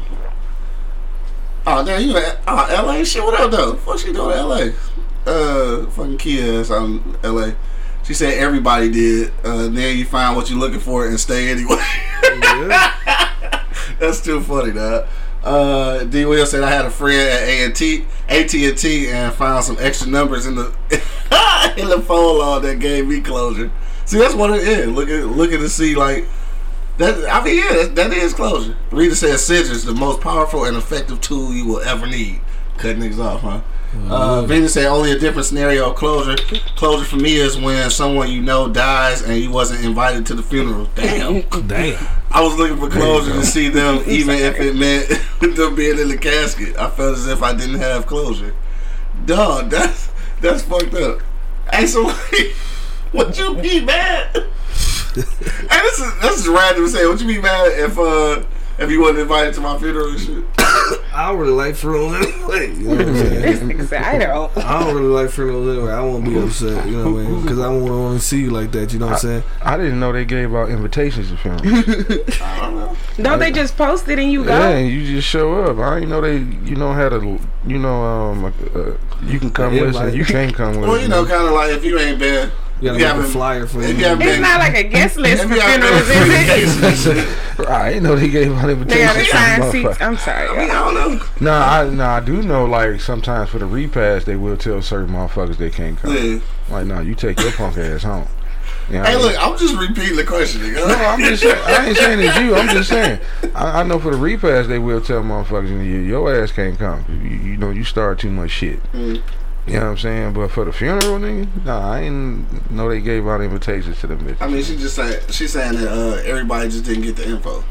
Oh damn, you at oh, LA shit? What up though? What she doing in LA? Uh, fucking Kia is out in LA. She said everybody did. Uh, then you find what you're looking for and stay anyway. *laughs* That's too funny, dog. Uh, D. Will said I had a friend at A&T, AT&T, and found some extra numbers in the *laughs* in the phone log that gave me closure. See, that's what it is. Looking, looking to see like that. I mean, yeah, that, that is closure. Rita says scissors, the most powerful and effective tool you will ever need. Cutting niggas off, huh? Uh, Venus said only a different scenario of closure. Closure for me is when someone you know dies and you wasn't invited to the funeral. Damn. Damn. I was looking for closure to see them, *laughs* even if it meant *laughs* them being in the casket. I felt as if I didn't have closure. Dog, that's that's fucked up. Hey, so *laughs* wait, would you be mad? hey, this is this is random to say. Would you be mad if uh if you wasn't invited to my funeral and shit? *coughs* I don't really like funerals anyway. You know what I'm *laughs* saying? This nigga said, I don't. I don't really like funerals anyway. I won't be upset, you know what I mean? Because I won't want to see you like that, you know what I'm saying? I didn't know they gave out invitations to funerals. I don't know. Don't they just post it and you go? yeah, and you just show up. I didn't know they, you know, had a, you know, um, uh, you can come Yeah, with us and you can't come *laughs* with Well, you know, kind of like if you ain't been, You gotta You make a flyer for you. you It's been, not like a guest list if for you haven't funerals, is it? been, and. I didn't know they gave out They invitations. got to assigned seats. I'm sorry. I mean, I don't know. No, I, nah, I do know. Like sometimes for the repast, they will tell certain motherfuckers they can't come. Yeah. Like, no, you take your punk ass home. You know what I Hey, mean? look, I'm just repeating the question. Nigga. No, I'm just saying. I ain't saying it's you. I'm just saying. I, I know for the repast, they will tell motherfuckers, you, your ass can't come. You, you know, you start too much shit. Mm. You know what I'm saying? But for the funeral, nigga, nah, I ain't know they gave out invitations to them bitches. I mean, she just saying she's saying that uh, everybody just didn't get the info.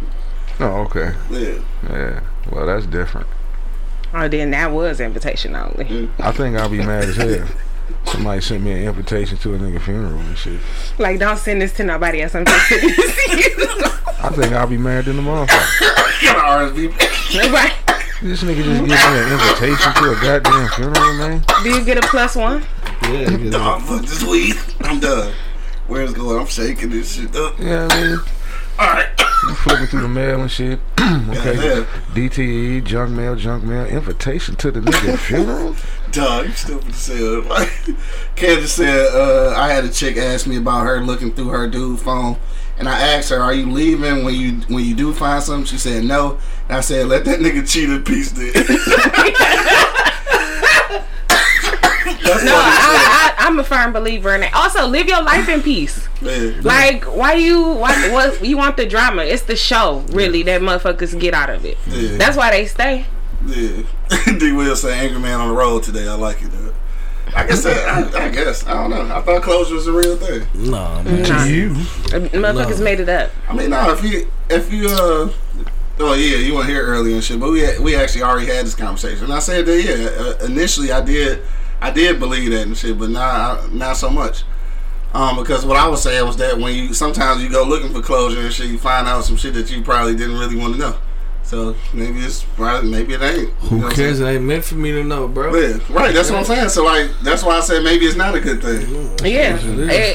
Oh, okay. Yeah. Yeah. Well, that's different. Oh, then that was invitation only. I think I'll be mad as hell. Somebody sent me an invitation to a nigga funeral and shit. Like, don't send this to nobody else. I'm just sending this to you. I think I'll be mad in the motherfucker. Got RSVP. Nobody- This nigga just give me an invitation to a goddamn funeral, man. Do you get a plus one? Yeah, you get Dog, fuck this weed. I'm done. Where's it going? I'm shaking this shit up. You know what I mean? All right. You flipping through the mail and shit. *clears throat* okay. DTE, junk mail, junk mail, invitation to the nigga *laughs* funeral. Dog, you stupid as hell. Like, *laughs* Candace said, uh, I had a chick ask me about her looking through her dude phone. And I asked her, "Are you leaving when you when you do find something?" She said, "No." And I said, "Let that nigga cheat a piece then." *laughs* No, what he said. I, I, I'm a firm believer in it. Also, live your life in peace. Yeah. Like, why you why what you want the drama? It's the show, really, that motherfuckers get out of it. Yeah. That's why they stay. Yeah. *laughs* D Will say angry man on the road today. I like it. Though. I guess that, I, I guess I don't know. I thought closure was a real thing. Nah, man. Nah. You. Uh, Motherfuckers No. made it up. I mean, no. If you if you uh. Oh yeah, you weren't here earlier and shit, but we we actually already had this conversation. And I said that yeah, uh, initially I did I did believe that and shit, but not not so much. Um, because what I was saying was that when you sometimes you go looking for closure and shit, you find out some shit that you probably didn't really want to know. So maybe it's probably maybe it ain't. You know Who cares? It ain't meant for me to know, bro. Yeah, right. That's what I'm saying. So like, that's why I said maybe it's not a good thing. Yeah, It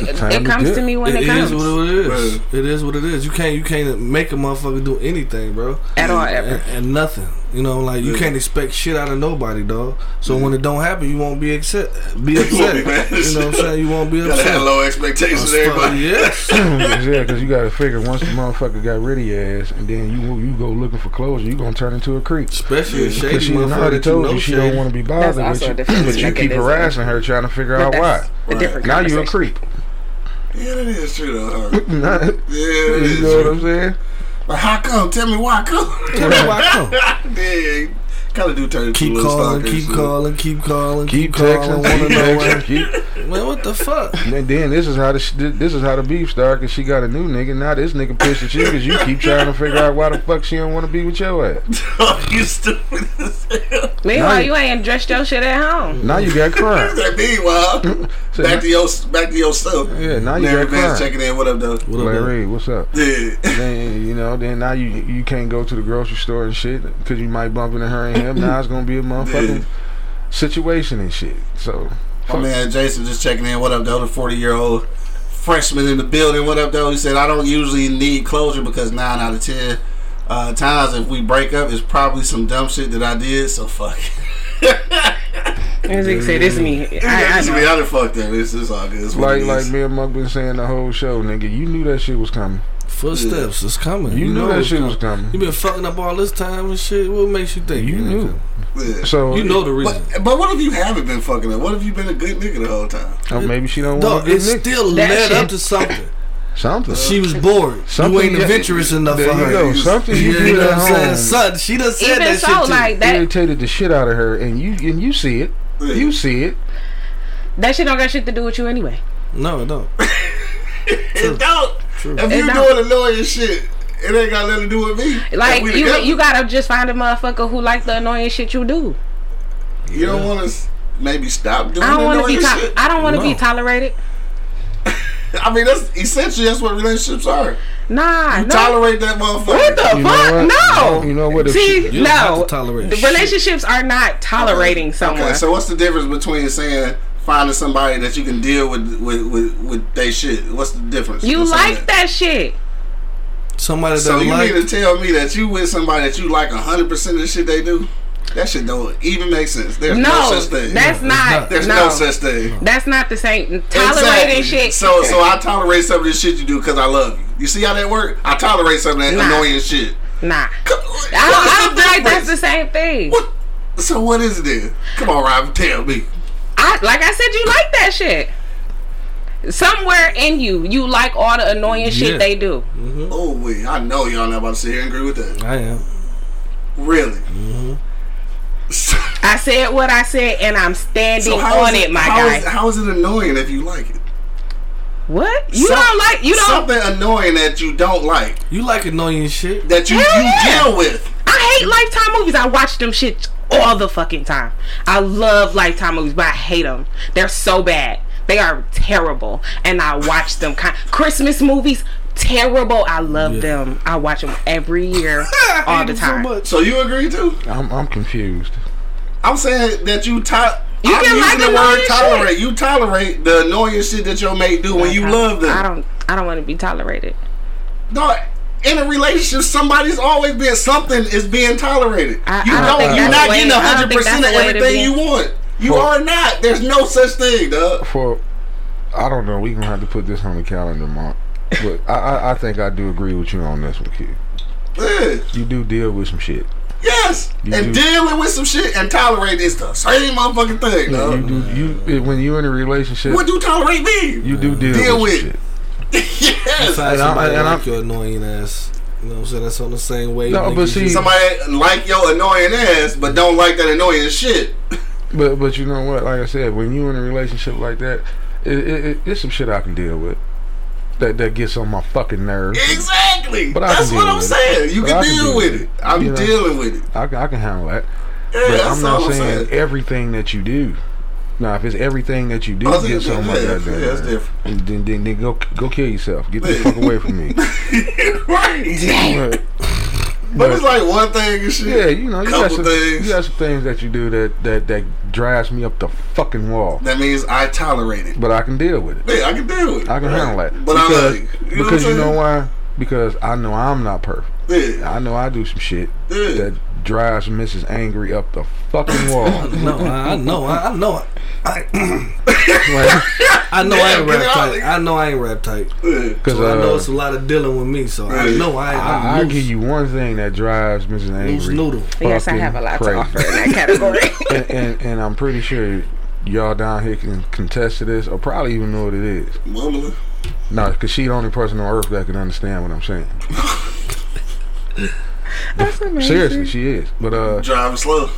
is. it, it comes get- to me when it, It comes is what it is. Right. It is what it is. You can't you can't make a motherfucker do anything, bro. at all And, ever. and nothing. You know, like you Yeah. can't expect shit out of nobody, dog. So when it don't happen, you won't be upset. Be *laughs* You won't upset. be mad. you know what I'm saying? You won't be upset. Gotta have low expectations, everybody. yes. yeah, *laughs* *clears throat* because you got to figure once the motherfucker got rid of your ass, and then you you go looking for closure, you gonna turn into a creep. Especially a shady she motherfucker already that you told know you she shady. don't want to be That's bothered with you, defense but you keep harassing her trying to figure But out why. a different Now you a conversation. creep. Yeah, that is true though. Huh? *laughs* Nah, Yeah, it is you know what. I'm saying? Like, how come? Tell me why come? Tell me why *laughs* come. yeah, kind of do turn Keep a little calling, keep shit. calling, keep calling, Keep keep calling. texting, keep texting, keep. Man, what the fuck? *laughs* And then this is how the sh- this is how the beef started. because she got a new nigga. Now this nigga pissed at you because you keep trying to figure out why the fuck she don't want to be with your ass. *laughs* you stupid as hell. Meanwhile, Now you ain't dressed your shit at home. Now you got crime. *laughs* That meanwhile, So back now- to your back to your stuff. Yeah, now you Larry got crime. checking in. What up, though? What up, Larry, man? What's up? Yeah. then you know, then now you you can't go to the grocery store and shit because you might bump into her and him. Now it's gonna be a motherfucking situation and shit. So My man Jason just checking in. What up, though? The 40 year old freshman in the building. What up, though? He said, I don't usually need closure because 9 out of 10 uh, times if we break up, it's probably some dumb shit that I did, so fuck it. As he said, it's me. *laughs* I, I I, know. I done fucked up. It's, it's all good. It's like it like me and Monk been saying the whole show, nigga, you knew that shit was coming. Footsteps, it's coming. You, knew know that shit was coming. coming. You been fucking up all this time and shit. What makes you think? You it ain't knew. Yeah. So You know the reason. But, but what if you haven't been fucking up? What if you been a good nigga the whole time? oh, maybe she don't No, want to it get nigga. still That led shit- up to something. Something. She was bored. Something you ain't yeah, adventurous enough there for you her. go. Something you Yeah, did you know what I'm saying? home. Son, she done said Even that so, shit too. like that, irritated the shit out of her, and you and you see it. Yeah. You see it. that shit don't got shit to do with you anyway. No, it don't. *laughs* It don't. If you don't. doing annoying shit, it ain't got nothing to do with me. Like you, together, you gotta just find a motherfucker who like the annoying shit you do. you don't want to maybe stop doing I don't want to annoying be. To- shit. I don't want to be tolerated. *laughs* I mean, that's essentially that's what relationships are. Nah, You no. tolerate that motherfucker. what the You fuck? what? No. You know what? If See, she- You don't have no. to tolerate The shit. relationships are not tolerating someone. Okay, so what's the difference between saying finding somebody that you can deal with with with, with they shit? What's the difference? you in like that shit. Somebody that So you like mean to tell me that you with somebody that you like hundred percent of the shit they do? That shit don't even make sense. There's no, No, such thing. that's not. not. There's no, no, such thing. That's not the same. Tolerating Exactly. shit. So so I tolerate some of this shit you do because I love you. You see how that work? I tolerate some of that Nah. annoying shit. nah. Come- I don't, I don't feel like that's the same thing. What? So what is it then? Come on, Rob, tell me. I like I said, you like that shit. Somewhere in you, you like all the annoying shit they do. Mm-hmm. Oh wait, I know y'all not about to sit here and agree with that. I am. Really? I said what I said, and I'm standing how on is it, my how guy. is- how is it annoying if you like it? what? You Some- don't like? You don't? something annoying that you don't like You like annoying shit. that you, Hell you yeah. deal with. I hate Lifetime movies. I watch them shit all the fucking time. I love Lifetime movies, but I hate them. They're so bad. They are terrible, and I watch them. Kind Christmas movies, terrible. I love Yeah. them. I watch them every year, *laughs* all the it so time. much. So you agree too? I'm I'm confused. I'm saying that you to- You I'm can using like the annoying word shit. tolerate. You tolerate the annoying shit that your mate do when you I- love them. I don't. I don't want to be tolerated. No, in a relationship, somebody's always being something is being tolerated. I- you I don't, don't you're not way- getting hundred percent of the way to everything you want. You Well- are not. There's no such thing, dog. For I don't know. We gonna have to put this on the calendar, Mark. But I, I I think I do agree with you on this one, kid. Yeah. You do deal with some shit. Yes. You and do. dealing with some shit and tolerating is the same motherfucking thing, You dog. do you when you're in a relationship. What do tolerate mean? you do deal, Deal with, with. Some *laughs* shit. yes. Find And I'm- somebody I'm- like your annoying ass. You know what I'm saying? That's on the same way. No, but see- Somebody like your annoying ass, but don't like that annoying shit. *laughs* But but you know what? Like I said, when you in a relationship like that, it, it, it, it's some shit I can deal with. That that gets on my fucking nerves. Exactly. But I That's what I'm with it. saying. You can I can deal deal with with it. it. I'm You know? dealing with it. I, can- I can handle that. Yeah, But that's I'm all not I'm saying saying. everything that you do. Now, if it's everything that you do Oh, yeah, on my yeah, goddamn yeah, different. then, then then go go kill yourself. Get the fuck away from me. *laughs* right. But, But it's like one thing and shit. yeah, you know, you got some things. you got some things that you do that that that drives me up the fucking wall. That means I tolerate it. But I can deal with it. Yeah, I can deal with it. I can Right. handle that. But because, I you. You know because you know why? Because I know I'm not perfect. Yeah. I know I do some shit Yeah. that drives Mrs. Angry up the fucking wall. *coughs* No, I, I know, I, I know, I, *coughs* Like, I know I ain't get rap it tight. I know I ain't rap tight. Cause So I know uh, it's a lot of dealing with me. So I know I, I, I'm I'll give you one thing that drives Mrs. loose Angry. noodle. Yes, I have a lot to offer in that category. *laughs* and, and, and I'm pretty sure y'all down here can contest to this, or probably even know what it is. Mumbling. No, because she the only person on earth that can understand what I'm saying. *laughs* That's *laughs* amazing. Seriously, she is. But uh, Driving slow.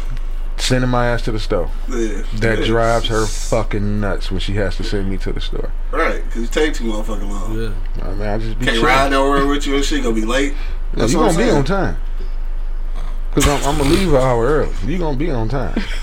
sending my ass to the store. Yeah. That Yeah. drives her fucking nuts when she has to send me to the store. Right, because you take too motherfucking long. Yeah. I mean, I just be Can't chilling. ride nowhere with you and shit. Gonna be late. No, That's you gonna I'm be on time. Cause I'm, I'm gonna leave an hour early. You gonna be on time. *laughs*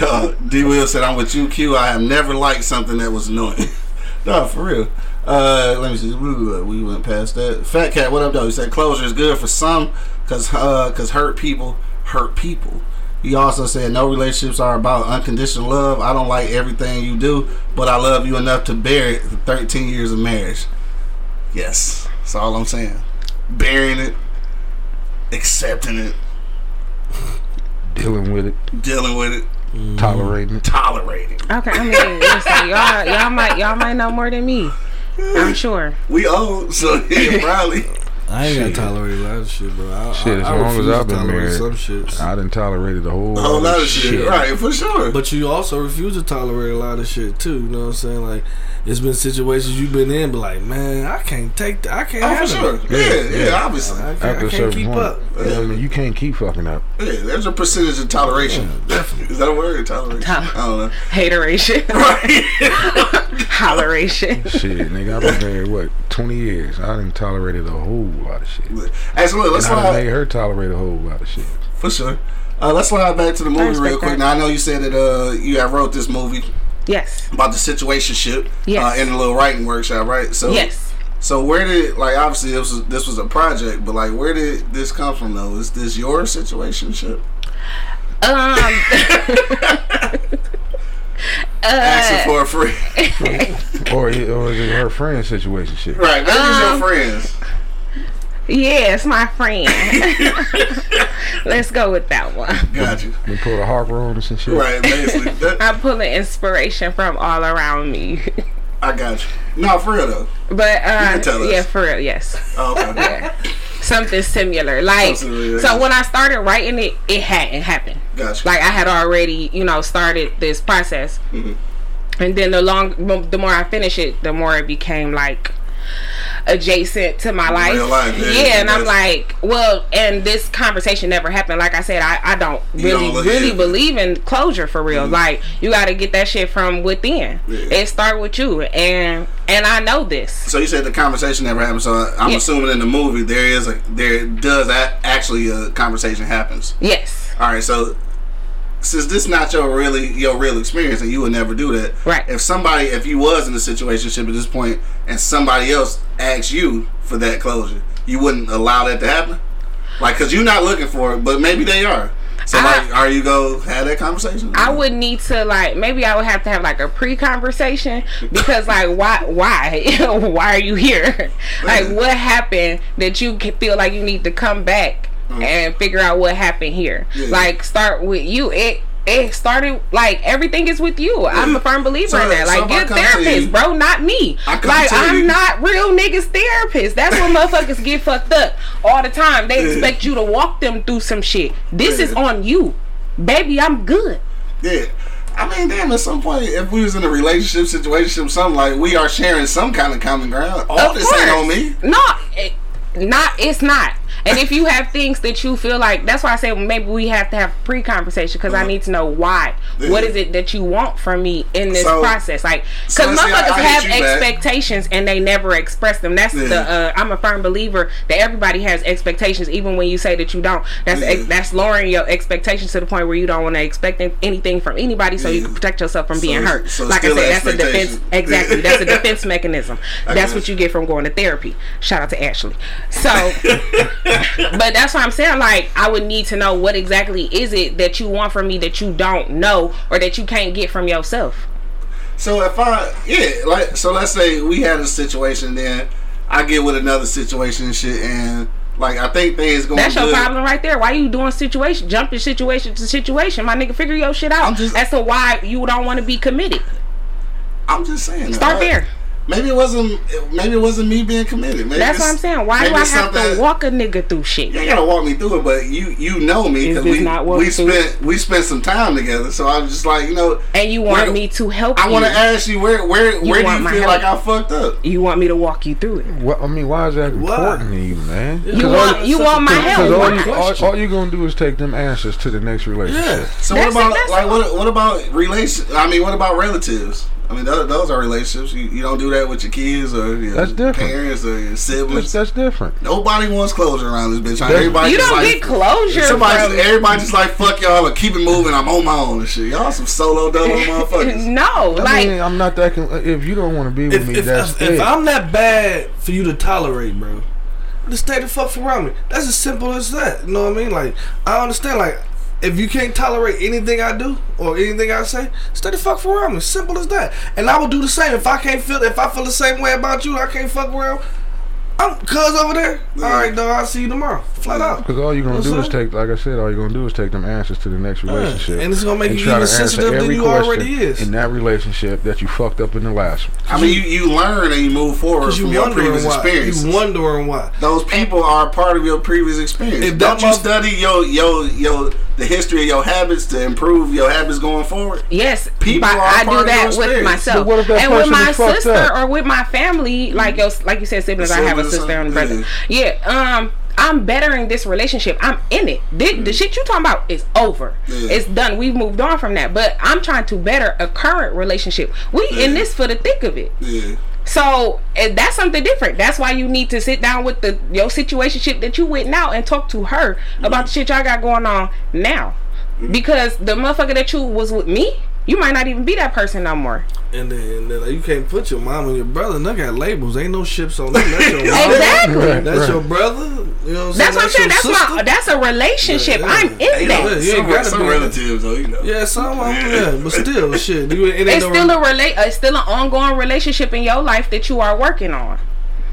Uh, D. Will said, "I'm with you, Q. I have never liked something that was annoying." *laughs* no, for real. Uh, let me see. We went past that. Fat Cat, what up, though? He said closure is good for some, cause uh, cause hurt people hurt people. He also said no relationships are about unconditional love. I don't like everything you do, but I love you enough to bear it. For 13 years of marriage. Yes, that's all I'm saying. Bearing it, accepting it, Dealing with it, dealing with it, Mm-hmm. tolerating tolerating. Okay, I mean, listen, y'all, y'all might, y'all might know more than me. I'm sure. We old, so *laughs* yeah, probably. I ain't Shit. gotta tolerate a lot of shit, bro. I, Shit, I, as I long as refuse I've to been tolerate married, some shit. I done tolerated a whole, A whole lot of shit. shit. Right, for sure. But you also refuse to tolerate a lot of shit too. You know what I'm saying? Like, it's been situations you've been in, but like, man, I can't take that. I can't oh, for handle sure. Yeah, Yeah, yeah, yeah. obviously. I can't, After I a can't certain keep point, up. I mean, you can't keep fucking up. Yeah, there's a percentage of toleration. definitely. Is that a word? Toleration? Tol- I don't know. Hateration, *laughs* Right. *laughs* holleration. Shit, nigga, I've been married what twenty years. I done tolerated a whole lot of shit, and Hey, so look, let's I done slide. made her tolerate a whole lot of shit. For sure. Uh, let's slide back to the movie real quick. that. Now, I know you said that uh, you have wrote this movie Yes, about the situationship Yes. uh, in a little writing workshop, right? So, yes. So where did like obviously this was this was a project, but like where did this come from though? Is this your situationship? Um. *laughs* *laughs* Asking uh, for a friend, *laughs* Or, it- or is it her friend situation shit? right? Maybe Um, it's your friends. yes, my friend. *laughs* Let's go with that one. Got you. We pulled a Harper on us and shit. Right, basically. That, I'm pulling inspiration from all around me. I got you. No, for real though. But uh, can tell us. yeah, for real, yes. Oh, okay. Something similar. Like Something similar, so yeah. when I started writing it, it hadn't happened. Got you. Like I had already, you know, started this process. Mhm. And then the long the more I finish it, the more it became like adjacent to my life. Life, yeah, and I'm like, well, and this conversation never happened. Like I said, I, I don't really, don't really yeah. Mm-hmm. believe in closure for real. Like you got to get that shit from within. Yeah. It start with you, and and I know this. So you said the conversation never happened. So I'm Yeah. assuming in the movie there is a there does a, actually a conversation happens. Yes, All right. So since this not your really your real experience and you would never do that. Right. If somebody if you was in a situationship at this point and somebody else asked you for that closure, you wouldn't allow that to happen. Like, cause you're not looking for it, but maybe they are. So I- like, are you go have that conversation? I would need to like maybe I would have to have like a pre-conversation because like why why *laughs* why are you here? like what happened that you feel like you need to come back Mm. and figure out what happened here? Yeah. Like start with you. It it started like everything is with you. I'm a firm believer So- in that. Like I get therapist, bro, not me. Like, I'm not real niggas therapist. That's when *laughs* motherfuckers get fucked up all the time. They expect you to walk them through some shit. This is on you. Baby, I'm good. Yeah. I mean, damn, at some point, if we was in a relationship situation, something like we are sharing some kind of common ground, all Of this ain't on me. No, it, not it's not. And if you have things that you feel like, that's why I say maybe we have to have pre-conversation because I need to know why. Yeah. What is it that you want from me in this So- process? Like, because I- motherfuckers have you back. expectations and they never express them. That's Yeah. the. Uh, I'm a firm believer that everybody has expectations, even when you say that you don't. That's Yeah. ex- that's lowering your expectations to the point where you don't want to expect anything from anybody, so you can protect yourself from being So- hurt. so like I said, that's a defense. *laughs* Exactly, that's a defense mechanism. *laughs* I what you get from going to therapy. Shout out to Ashley. So, *laughs* *laughs* but that's what I'm saying. Like, I would need to know what exactly is it that you want from me that you don't know or that you can't get from yourself. So if I, yeah, like, so let's say we had a situation, then I get with another situation and shit, and like I think things going That's good. problem right there. Why you doing situation, jumping situation to situation? My nigga, figure your shit out. I'm just- as to why you don't want to be committed. I'm just saying. Start like, there. Maybe it wasn't. Maybe it wasn't me being committed. Maybe That's what I'm saying. Why do I have to walk a nigga through shit? You ain't gotta walk me through it, but you you know me because we not we we- spent we spent some time together. So I'm just like you know. And you want where- me to help I want to ask you where where where do you feel help. like I fucked up? you want me to walk you through it. What I mean, why is that Why? important to you, man? You all- want you want my Because help. All, you, all, all you're gonna do is take them answers to the next relationship. Yeah. So That's what about like what what about relation? I mean, what about relatives? I mean, those, those are relationships. You, you don't do that with your kids or your That's different. parents or your siblings. that's different. Nobody wants closure around this bitch. That's- Everybody You just don't like, get closure Somebody, from everybody just like fuck y'all and keep it moving. I'm on my own and shit. Y'all some solo dolo *laughs* motherfuckers. no, I like mean, I'm not that. Con- if you don't want to be with If, me, if, that's if, it. if I'm that bad for you to tolerate, bro, just stay the fuck around me. That's as simple as that. You know what I mean? Like, I understand. Like, if you can't tolerate anything I do or anything I say, stay the fuck around me. Simple as that. And I will do the same. If I can't feel, if I feel the same way about you, I can't fuck around. I'm cuz over there. All right, dog. I'll see you tomorrow. Flat out. Because all you're gonna What's do is take, like I said, all you're gonna do is take them answers to the next relationship, And it's gonna make and you try even to answer sensitive than every you question already is. in that relationship that you fucked up in the last one. I mean, you, you learn and you move forward Cause from you your wondering previous why. experiences. You wondering why. Those people are a part of your previous experience. If Don't you mother- study your your your the history of your habits to improve your habits going forward? yes, People but are I part do of that your with experience. myself. But what if that and with person my is fucked sister up? or with my family, like mm-hmm. your, like you said, siblings. I have a Sister and yeah. brother. Mm-hmm. Yeah, um, I'm bettering this relationship. I'm in it. The, the shit you talking about is over. Yeah. It's done. We've moved on from that. But I'm trying to better a current relationship. We in this for the thick of it. Yeah. So and that's something different. That's why you need to sit down with the your situationship that you with now and talk to her about mm-hmm. the shit y'all got going on now. Because the motherfucker that you was with me, you might not even be that person no more. And then, and then you can't put your mom and your brother. They got labels. Ain't no ships on them. That's your *laughs* mom. Exactly. Right, That's right. your brother. You know what I'm That's what I'm saying. your That's my that's a relationship. Yeah, I'm in Yeah, that. you ain't some gotta some be- relatives, though, you know. Yeah, some of them, yeah, but still, *laughs* shit. You, it ain't It's no still a relate. Uh, it's still an ongoing relationship in your life that you are working on.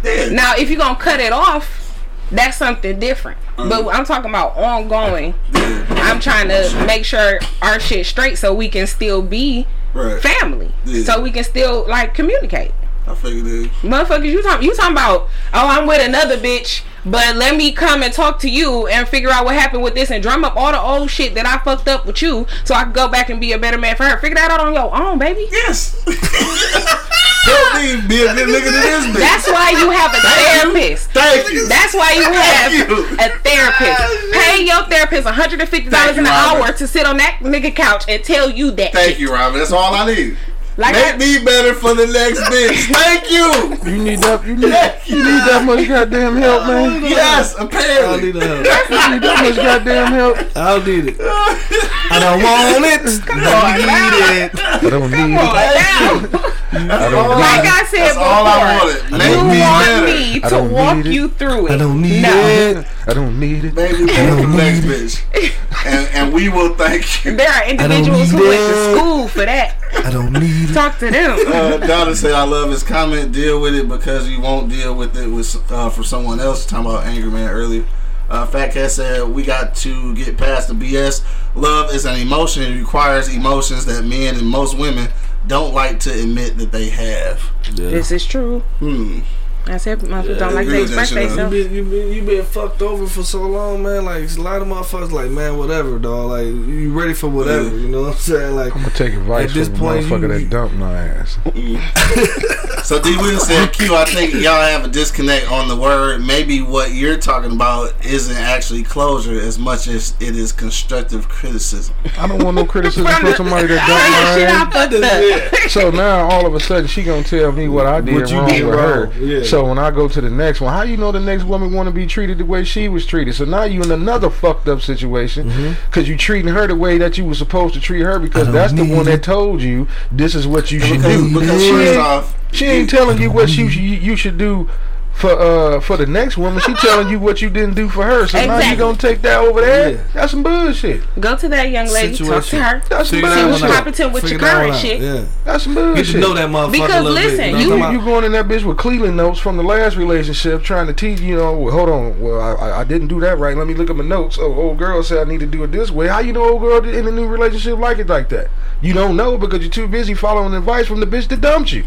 Yeah. Now, if you're gonna cut it off, that's something different. Um, but I'm talking about ongoing. I'm trying to make sure our shit straight so we can still be right. family. Yeah. So we can still like communicate. I figured it. Motherfuckers, you talking you talking about, oh I'm with another bitch, but let me come and talk to you and figure out what happened with this and drum up all the old shit that I fucked up with you so I can go back and be a better man for her. Figure that out on your own, baby. Yes. *laughs* Help me be a good nigga to this bitch. That's why you have a therapist. Thank you. That's why you have a therapist. Pay your therapist $150 Thank an you, hour to sit on that nigga couch and tell you that. Thank shit. you, Robin. That's all I need. Like Make I- me better for the next *laughs* bitch. Thank you. You need that. You need. You need that much goddamn help, man. *laughs* Yes, I don't apparently. need the help. You need that much goddamn help. I don't need it. *laughs* I don't want it. Come on, need it. I don't need Come on it. now. I don't Like need it. I said That's before, all I wanted. Make you me want better. me to walk you through it. I don't need no. it. I don't need it. Make me better for the next bitch. And, and we will thank you. There are individuals who went to school for that. I don't need it. Talk to them. Uh, Donna said, "I love his comment. Deal with it because you won't deal with it with uh, for someone else." Talking about Angry Man earlier. Uh, Fat Cat said we got to get past the BS. Love is an emotion. It requires emotions that men and most women don't like to admit that they have. This is true. Hmm. I said motherfuckers don't like agree to that express shit, You been, you been you been fucked over for so long, man. Like a lot of motherfuckers, like man, whatever, dog. Like you ready for whatever. You know what I'm saying? Like I'm gonna take advice At this from point, a motherfucker you- that dumped my ass. *laughs* *laughs* So D Will said, Q, I think y'all have a disconnect on the word. Maybe what you're talking about isn't actually closure as much as it is constructive criticism. I don't want no *laughs* criticism From from somebody that Shit, I dumped my fucked up. ass. So now all of a sudden she gonna tell me what I did What you wrong did with her. yeah. So when I go to the next one, how you know the next woman want to be treated the way she was treated? So now you in another fucked up situation Mm-hmm. because you treating her the way that you were supposed to treat her because that's the one that told you this is what you should Because, do. because She ain't- off, She ain't telling you what you you, you should do for uh for the next woman. She telling you what you didn't do for her. So now you gonna take that over there? Yeah. That's some bullshit. Go to that young lady, talk to her. That's some Figure that See what's bullshit. out. competent with your Figure that current shit. Yeah. That's some Get bullshit. to know that motherfucker Because a little listen, bit. you- know You, you going in that bitch with Cleveland notes from the last relationship, trying to teach you know. Well, hold on, well I, I- I didn't do that right. Let me look at my notes. Oh, old girl said I need to do it this way. How you know old girl in a new relationship like it like that? You don't know because you're too busy following advice from the bitch that dumped you.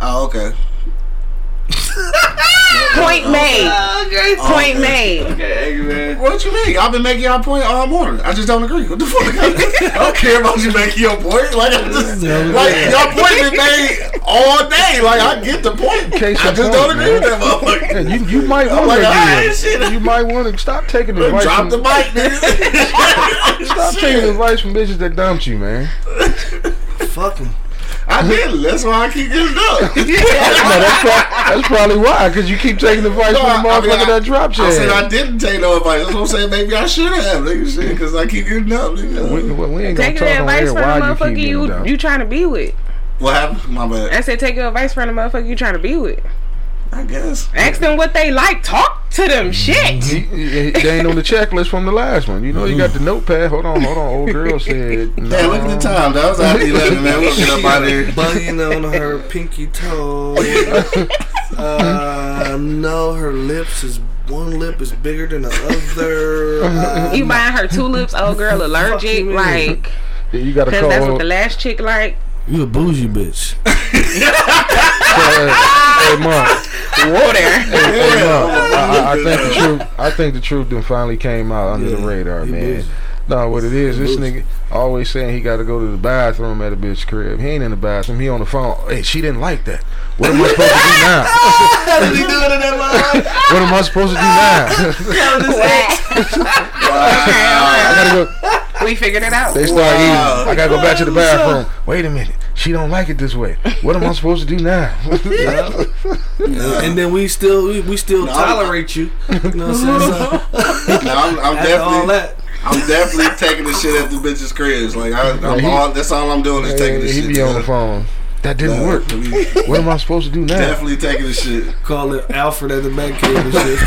oh, okay. *laughs* Point made. Okay. Point made. What you mean? I've been making y'all point all morning. I just don't agree. What the fuck? *laughs* I don't care about you making your point. Like, I just, like your point been made all day. Like, I get the point. Case I just point, don't agree with that motherfucker. And you you might want like, to alright. You might want to stop taking advice. Drop From, the mic, nigga. *laughs* stop taking advice from bitches that dumped you, man. Fuck Fuck 'em. I did. That's why I keep getting up. *laughs* No, that's, pro- that's probably why, because you keep taking advice from the I mean, motherfucker I- that dropped you. I said I didn't take no advice. That's what I'm saying. Maybe I should have, nigga. Shit, because I keep getting up, nigga. we we ain't Taking talk advice from the why you motherfucker getting you you trying to be with. What happened? My bad. I said take your advice from the motherfucker you trying to be with. I guess. Ask them what they like. Talk to them. Shit. He- he- They ain't on the checklist from the last one. You know, you got the notepad. Hold on, hold on. Old girl *laughs* said. No. Damn, look at the time. That was after 11, man. We'll get up out of here. Bugging on her pinky toe. uh, no, her lips is one lip is bigger than the other. Uh, You buying her tulips, old girl allergic, like, Yeah, you got to cause call. that's what the last chick like. you a bougie bitch. hey, Hey, Mark. I, I, *laughs* I think the truth. I think the truth then finally came out under the radar, man. bougie. No, what it is, this nigga always saying he got to go to the bathroom at a bitch crib. He ain't in the bathroom. He on the phone. Hey, she didn't like that. What am I supposed to do *laughs* now? How did he do it in that line? What am I supposed to do now? *laughs* I gotta go. we figured it out. They start Wow. eating. I gotta go back to the bathroom. Wait a minute. She don't like it this way. What am I supposed to do now? and then we still we, we still No. tolerate you. You know what I'm saying? So, *laughs* No, I'm, I'm after all definitely, that, I'm definitely taking the shit at the bitches' cribs. Like I, I'm he- all, that's all I'm doing is taking the shit. he shit. be on the phone. That didn't No, work. we What am I supposed to do now? Definitely taking the shit. call it Alfred at the Batcave and shit.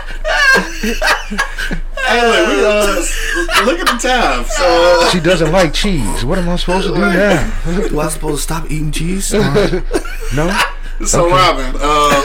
*laughs* Hey, look, we, uh, *laughs* look at the time. So, uh, She doesn't like cheese. What am I supposed to do now? Do I supposed to stop eating cheese? Uh, *laughs* No. so Robin, uh,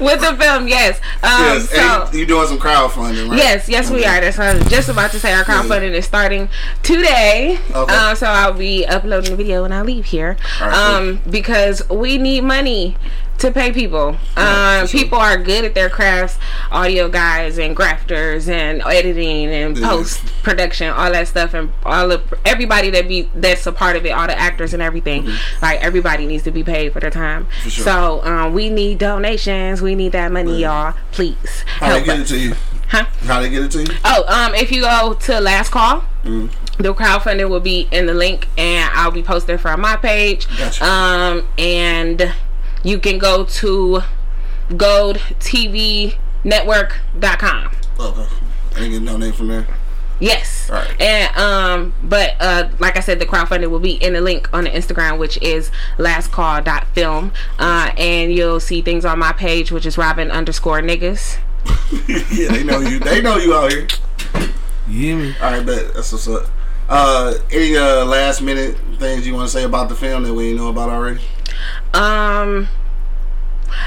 With the film, yes. Um, yes, so. and you doing some crowdfunding, right? Yes, yes, we are. That's what I was just about to say. Our crowdfunding is starting today. Okay. Um, so I'll be uploading the video when I leave here. All right, um, because we need money to pay people. Yeah, Um, sure. people are good at their crafts, audio guys and grafters and editing and Yeah. post production, all that stuff, and all of everybody that be that's a part of it, all the actors and everything. Like everybody needs to be paid for their time. Mm-hmm. For sure. So um, we need donations. We need that money, y'all. Please How they help get it to you? Huh? How they get it to you? Oh, um, if you go to last call, Mm. the crowdfunding will be in the link, and I'll be posting from my page. Gotcha. Um, and you can go to goldtvnetwork.com. Okay. They get donate from there. Yes. Right. And um, but uh, like I said, the crowdfunding will be in the link on the Instagram, which is lastcall.film. Uh, and you'll see things on my page, which is Robin underscore niggas. *laughs* yeah, they know you. They know you out here. Yeah. hear me? All right, bet that's what's up. Uh, any uh last minute things you want to say about the film that we ain't know about already? Um,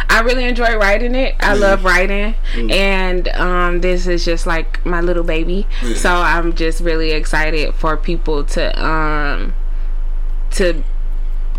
I really enjoy writing it. I Yeah. love writing, Mm. and um, this is just like my little baby. Yeah. So I'm just really excited for people to um to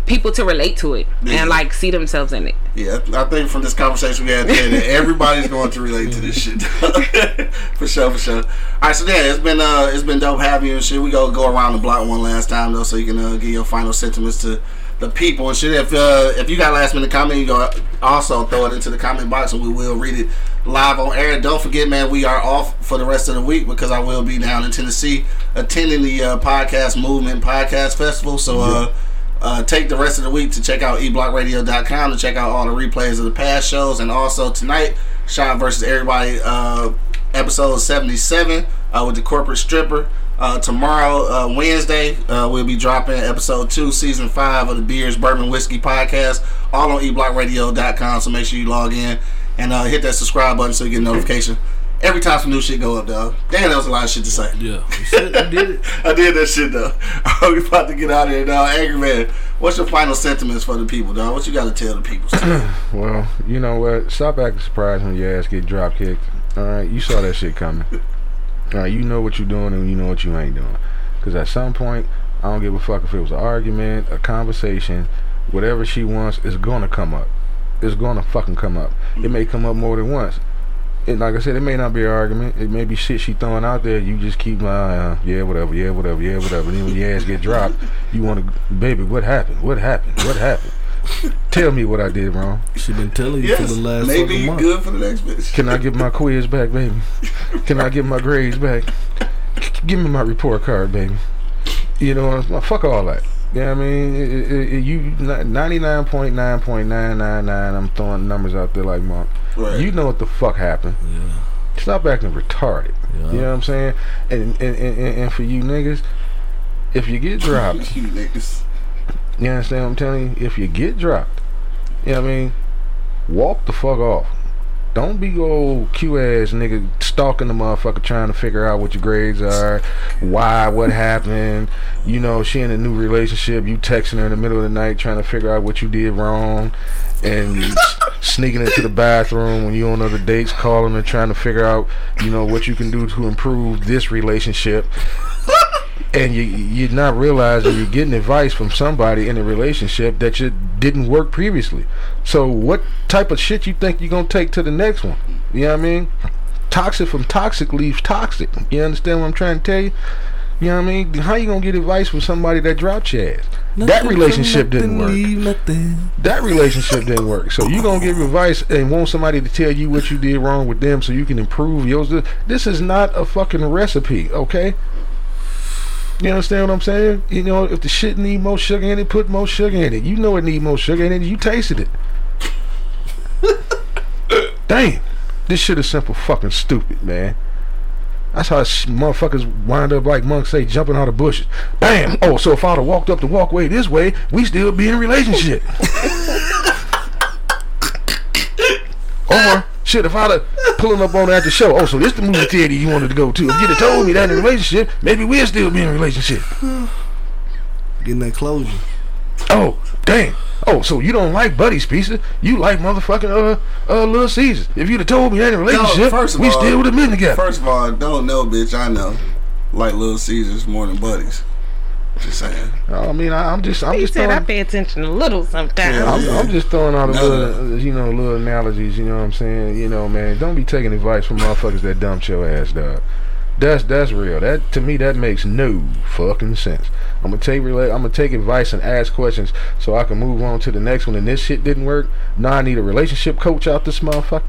people to relate to it Yeah. and like see themselves in it. Yeah, I think from this conversation we had today that everybody's going to relate to this shit. *laughs* for sure, for sure. All right, so yeah, it's been uh, it's been dope having you and shit. We go go around the block one last time though, so you can uh, give your final sentiments to the people and shit. If uh, if you got last minute comment, you go also throw it into the comment box and we will read it live on air. Don't forget, man, we are off for the rest of the week because I will be down in Tennessee attending the uh, podcast movement podcast festival. So. uh uh, take the rest of the week to check out eblockradio.com to check out all the replays of the past shows and also tonight Sean versus everybody uh, episode 77 uh, with the corporate stripper uh, tomorrow uh, Wednesday uh, we'll be dropping episode 2 season 5 of the Beers Bourbon Whiskey podcast all on eblockradio.com so make sure you log in and uh, hit that subscribe button so you get a notification every time some new shit go up dog damn that was a lot of shit to say Yeah, you said you did it. *laughs* I did that shit though. *laughs* I'm about to get out of here now. Angry man, what's your final sentiments for the people, dog? What you got to tell the people? *clears throat* Well, you know what? Stop acting surprised when your ass get drop kicked. All right, you saw that shit coming. *laughs* Right, you know what you're doing and you know what you ain't doing. Because at some point, I don't give a fuck if it was an argument, a conversation, whatever she wants is gonna come up. It's gonna fucking come up. It may come up more than once. And like I said, it may not be an argument. It may be shit she throwing out there. You just keep my uh, yeah, whatever, yeah, whatever, yeah, whatever. And then when your ass get dropped, you want to, baby, what happened? What happened? What happened? Tell me what I did wrong. She been telling you for the last maybe fucking month. good for the next bitch. Can I get my quiz back, baby? Can I get my grades back? Give me my report card, baby. You know, what fuck all that. You know I mean? It, it, it, you ninety nine point nine point nine nine nine. I'm throwing numbers out there like mom. Right. You know what the fuck happened? Yeah, Stop acting retarded. yeah. You know what I'm saying? And and, and, and and for you niggas, if you get dropped, *laughs* you niggas. You understand what I'm telling you? If you get dropped, you know what I mean? Walk the fuck off. Don't be old Q ass nigga stalking the motherfucker trying to figure out what your grades are, why, what happened. You know, she in a new relationship, you texting her in the middle of the night trying to figure out what you did wrong and *laughs* sneaking into the bathroom when you on other dates, calling her trying to figure out, you know, what you can do to improve this relationship and you you're not realizing you're getting advice from somebody in a relationship that you didn't work previously. So what type of shit you think you're gonna take to the next one? You know what I mean? Toxic from toxic leaves toxic. You understand what I'm trying to tell you? You know what I mean? How you gonna get advice from somebody that dropped your ass? that relationship didn't work. That relationship didn't work. So you gonna give advice and want somebody to tell you what you did wrong with them so you can improve yours. This is not a fucking recipe, okay? You understand what I'm saying? You know, if the shit need more sugar in it, put more sugar in it. You know it need more sugar in it. You tasted it. *laughs* Damn, this shit is simple fucking stupid, man. That's how motherfuckers wind up like monks say, jumping out of bushes. Bam! Oh, so if I'd have walked up the walkway this way, we still be in a relationship. *laughs* or shit, if I'd have pulling up on the show, oh, so this the movie theater you wanted to go to. If you'd have told me that in a relationship, maybe we'll still be in a relationship. Getting that closure. Oh, damn. Oh, so you don't like Buddy's pieces? You like motherfucking uh uh Little Caesars? If you'd have told me that in a relationship, first of we all- still would have been together. First of all, don't know, bitch. I know. Like Little Caesars more than buddies. Just saying. I mean, I, I'm just, I'm He just said I pay attention a little sometimes. Yeah. I'm, I'm just throwing out a No. little, you know, little analogies. You know what I'm saying? You know, man, don't be taking advice from motherfuckers that dumped your ass, dog. That's that's real. That to me, that makes no fucking sense. I'm gonna take rela- I'm gonna take advice and ask questions so I can move on to the next one. And this shit didn't work. Now I need a relationship coach out this motherfucker.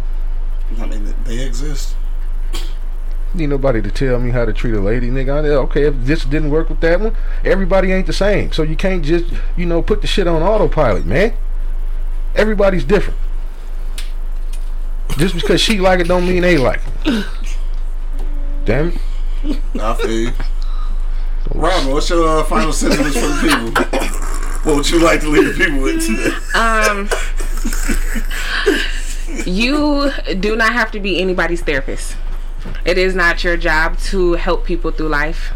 I mean, they exist. Need nobody to tell me how to treat a lady, nigga. I, okay, if this didn't work with that one, everybody ain't the same. So you can't just, you know, put the shit on autopilot, man. Everybody's different. Just because she like it don't mean they like it. Damn it. I feel you. Robin, what's your uh, final sentiments for the people? What would you like to leave the people with today? Um, you do not have to be anybody's therapist. It is not your job to help people through life.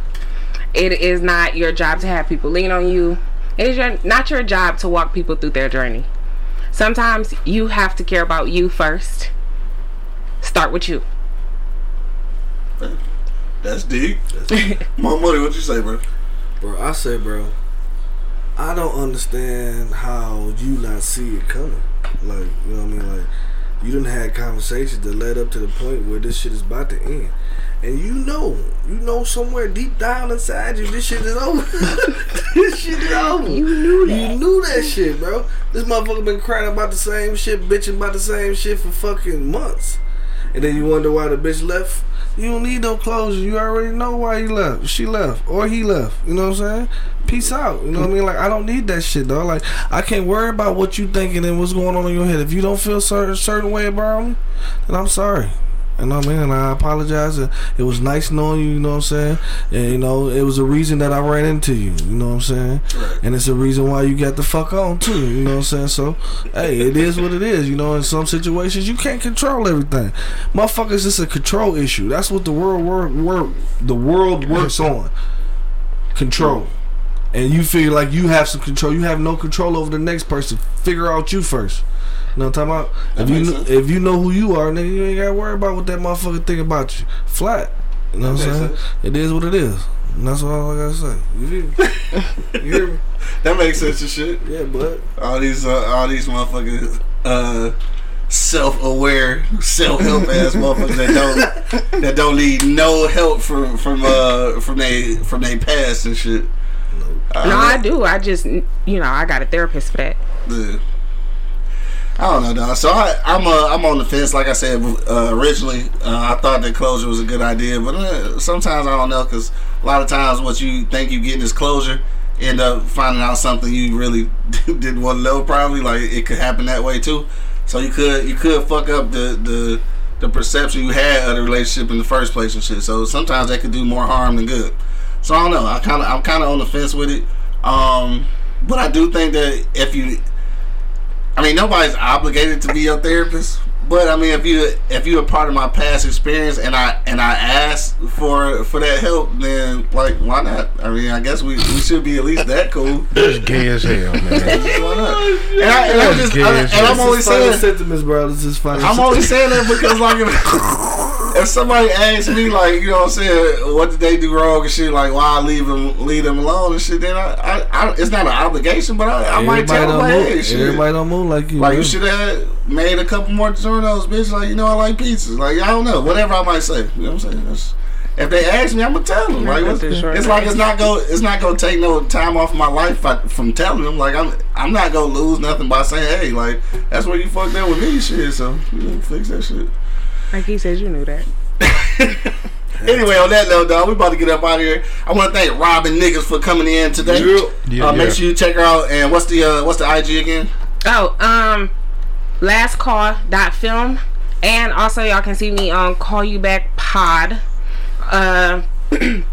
It is not your job to have people lean on you. It is your, not your job to walk people through their journey. Sometimes you have to care about you first. Start with you. That's deep. My *laughs* money, what you say, bro? Bro, I say, bro, I don't understand how you not see it coming. Like, you know what I mean? Like, you didn't have conversations that led up to the point where this shit is about to end. And you know, you know somewhere deep down inside you, this shit is over. *laughs* this shit is over. You knew that. You knew that shit, bro. This motherfucker been crying about the same shit, bitching about the same shit for fucking months. And then you wonder why the bitch left. You don't need no closure. You already know why he left. She left. Or he left. You know what I'm saying? Peace out. You know what I mean? Like I don't need that shit, though. Like I can't worry about what you thinking and what's going on in your head. If you don't feel certain certain way about me, then I'm sorry. You know what I mean? And I apologize. It was nice knowing you, you know what I'm saying? And, you know, it was a reason that I ran into you, you know what I'm saying? And it's a reason why you got the fuck on, too, you know what I'm saying? So, hey, it is what it is, you know? In some situations, you can't control everything. Motherfuckers, it's a control issue. That's what the world work, work the world works on. Control. And you feel like you have some control. You have no control over the next person. Figure out you first. You know what I'm talking about? That if you makes sense. if you know who you are, nigga, you ain't gotta worry about what that motherfucker think about you. Flat. You know what I'm saying? sense. It is what it is. And that's all I gotta say. You hear me? *laughs* you hear me? That makes sense and shit. Yeah, but All these, uh, all these motherfuckers, uh, self-aware, self-help ass *laughs* motherfuckers that don't, that don't need no help from from uh from they from they past and shit. Uh, No, I do. I just, you know, I got a therapist for that. the I don't know, dog. So I, I'm uh, I'm on the fence. Like I said uh, originally, uh, I thought that closure was a good idea, but uh, sometimes I don't know because a lot of times what you think you're getting is closure, end up finding out something you really *laughs* didn't want to know. Probably like it could happen that way too. So you could you could fuck up the the the perception you had of the relationship in the first place and shit. So sometimes that could do more harm than good. So I don't know. I kind of I'm kind of on the fence with it. Um, but I do think that if you I mean, nobody's obligated to be your therapist. But I mean, if you if you're a part of my past experience and I and I ask for for that help, then like why not? I mean, I guess we, we should be at least that cool. *laughs* That's gay as hell, man. *laughs* Why not? And, I, and I'm just I, and I'm hell. only This is final saying sentiments, bro. This is final. I'm only saying that because like if, *laughs* if somebody asks me like you know what I'm saying what did they do wrong and shit like why I leave them leave them alone and shit then I, I, I it's not an obligation but I, I might tell them don't like hey shit Everybody don't move like you. Like man. you should have made a couple more DiGiorno's, bitch. Like you know, I like pizzas. Like I don't know, whatever I might say. You know what I'm saying? That's, if they ask me, I'm gonna tell them. Like it's, it's like it's not go it's not gonna take no time off my life fi- from telling them. Like I'm I'm not gonna lose nothing by saying, hey, like that's where you fucked up with me, shit. So you know, fix that shit. Like he said, you knew that. *laughs* Anyway, on that note, dog, we about to get up out of here. I want to thank Robin niggas for coming in today. Yeah, uh, Make sure you check her out. And what's the uh, what's the IG again? Oh, um, last call dot film, and also y'all can see me on Call You Back Pod. Uh, *clears throat* you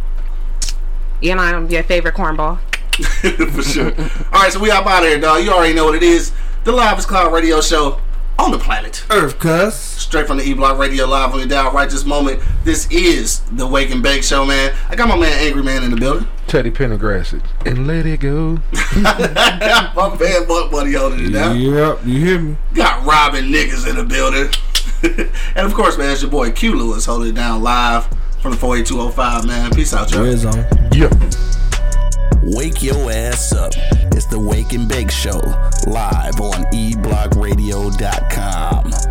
know, I'm your favorite cornball. *laughs* for sure. All right, so we up out of here, dog. You already know what it is. The Live Cloud Radio Show on the planet. Earth, cuz. Straight from the E Block Radio Live on your dial right this moment. This is the Wake and Bake Show, man. I got my man Angry Man in the building. Teddy Pendergrass it and let it go. *laughs* my man Buck Buddy holding it down. Yep, you hear me? Got Robin niggas in the building. *laughs* and of course, man, it's your boy Q Lewis holding it down live from the 48205, man. Peace out, y'all. Red zone. Yeah. Wake your ass up. It's the Wake and Bake Show, live on eblockradio.com.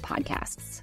podcasts.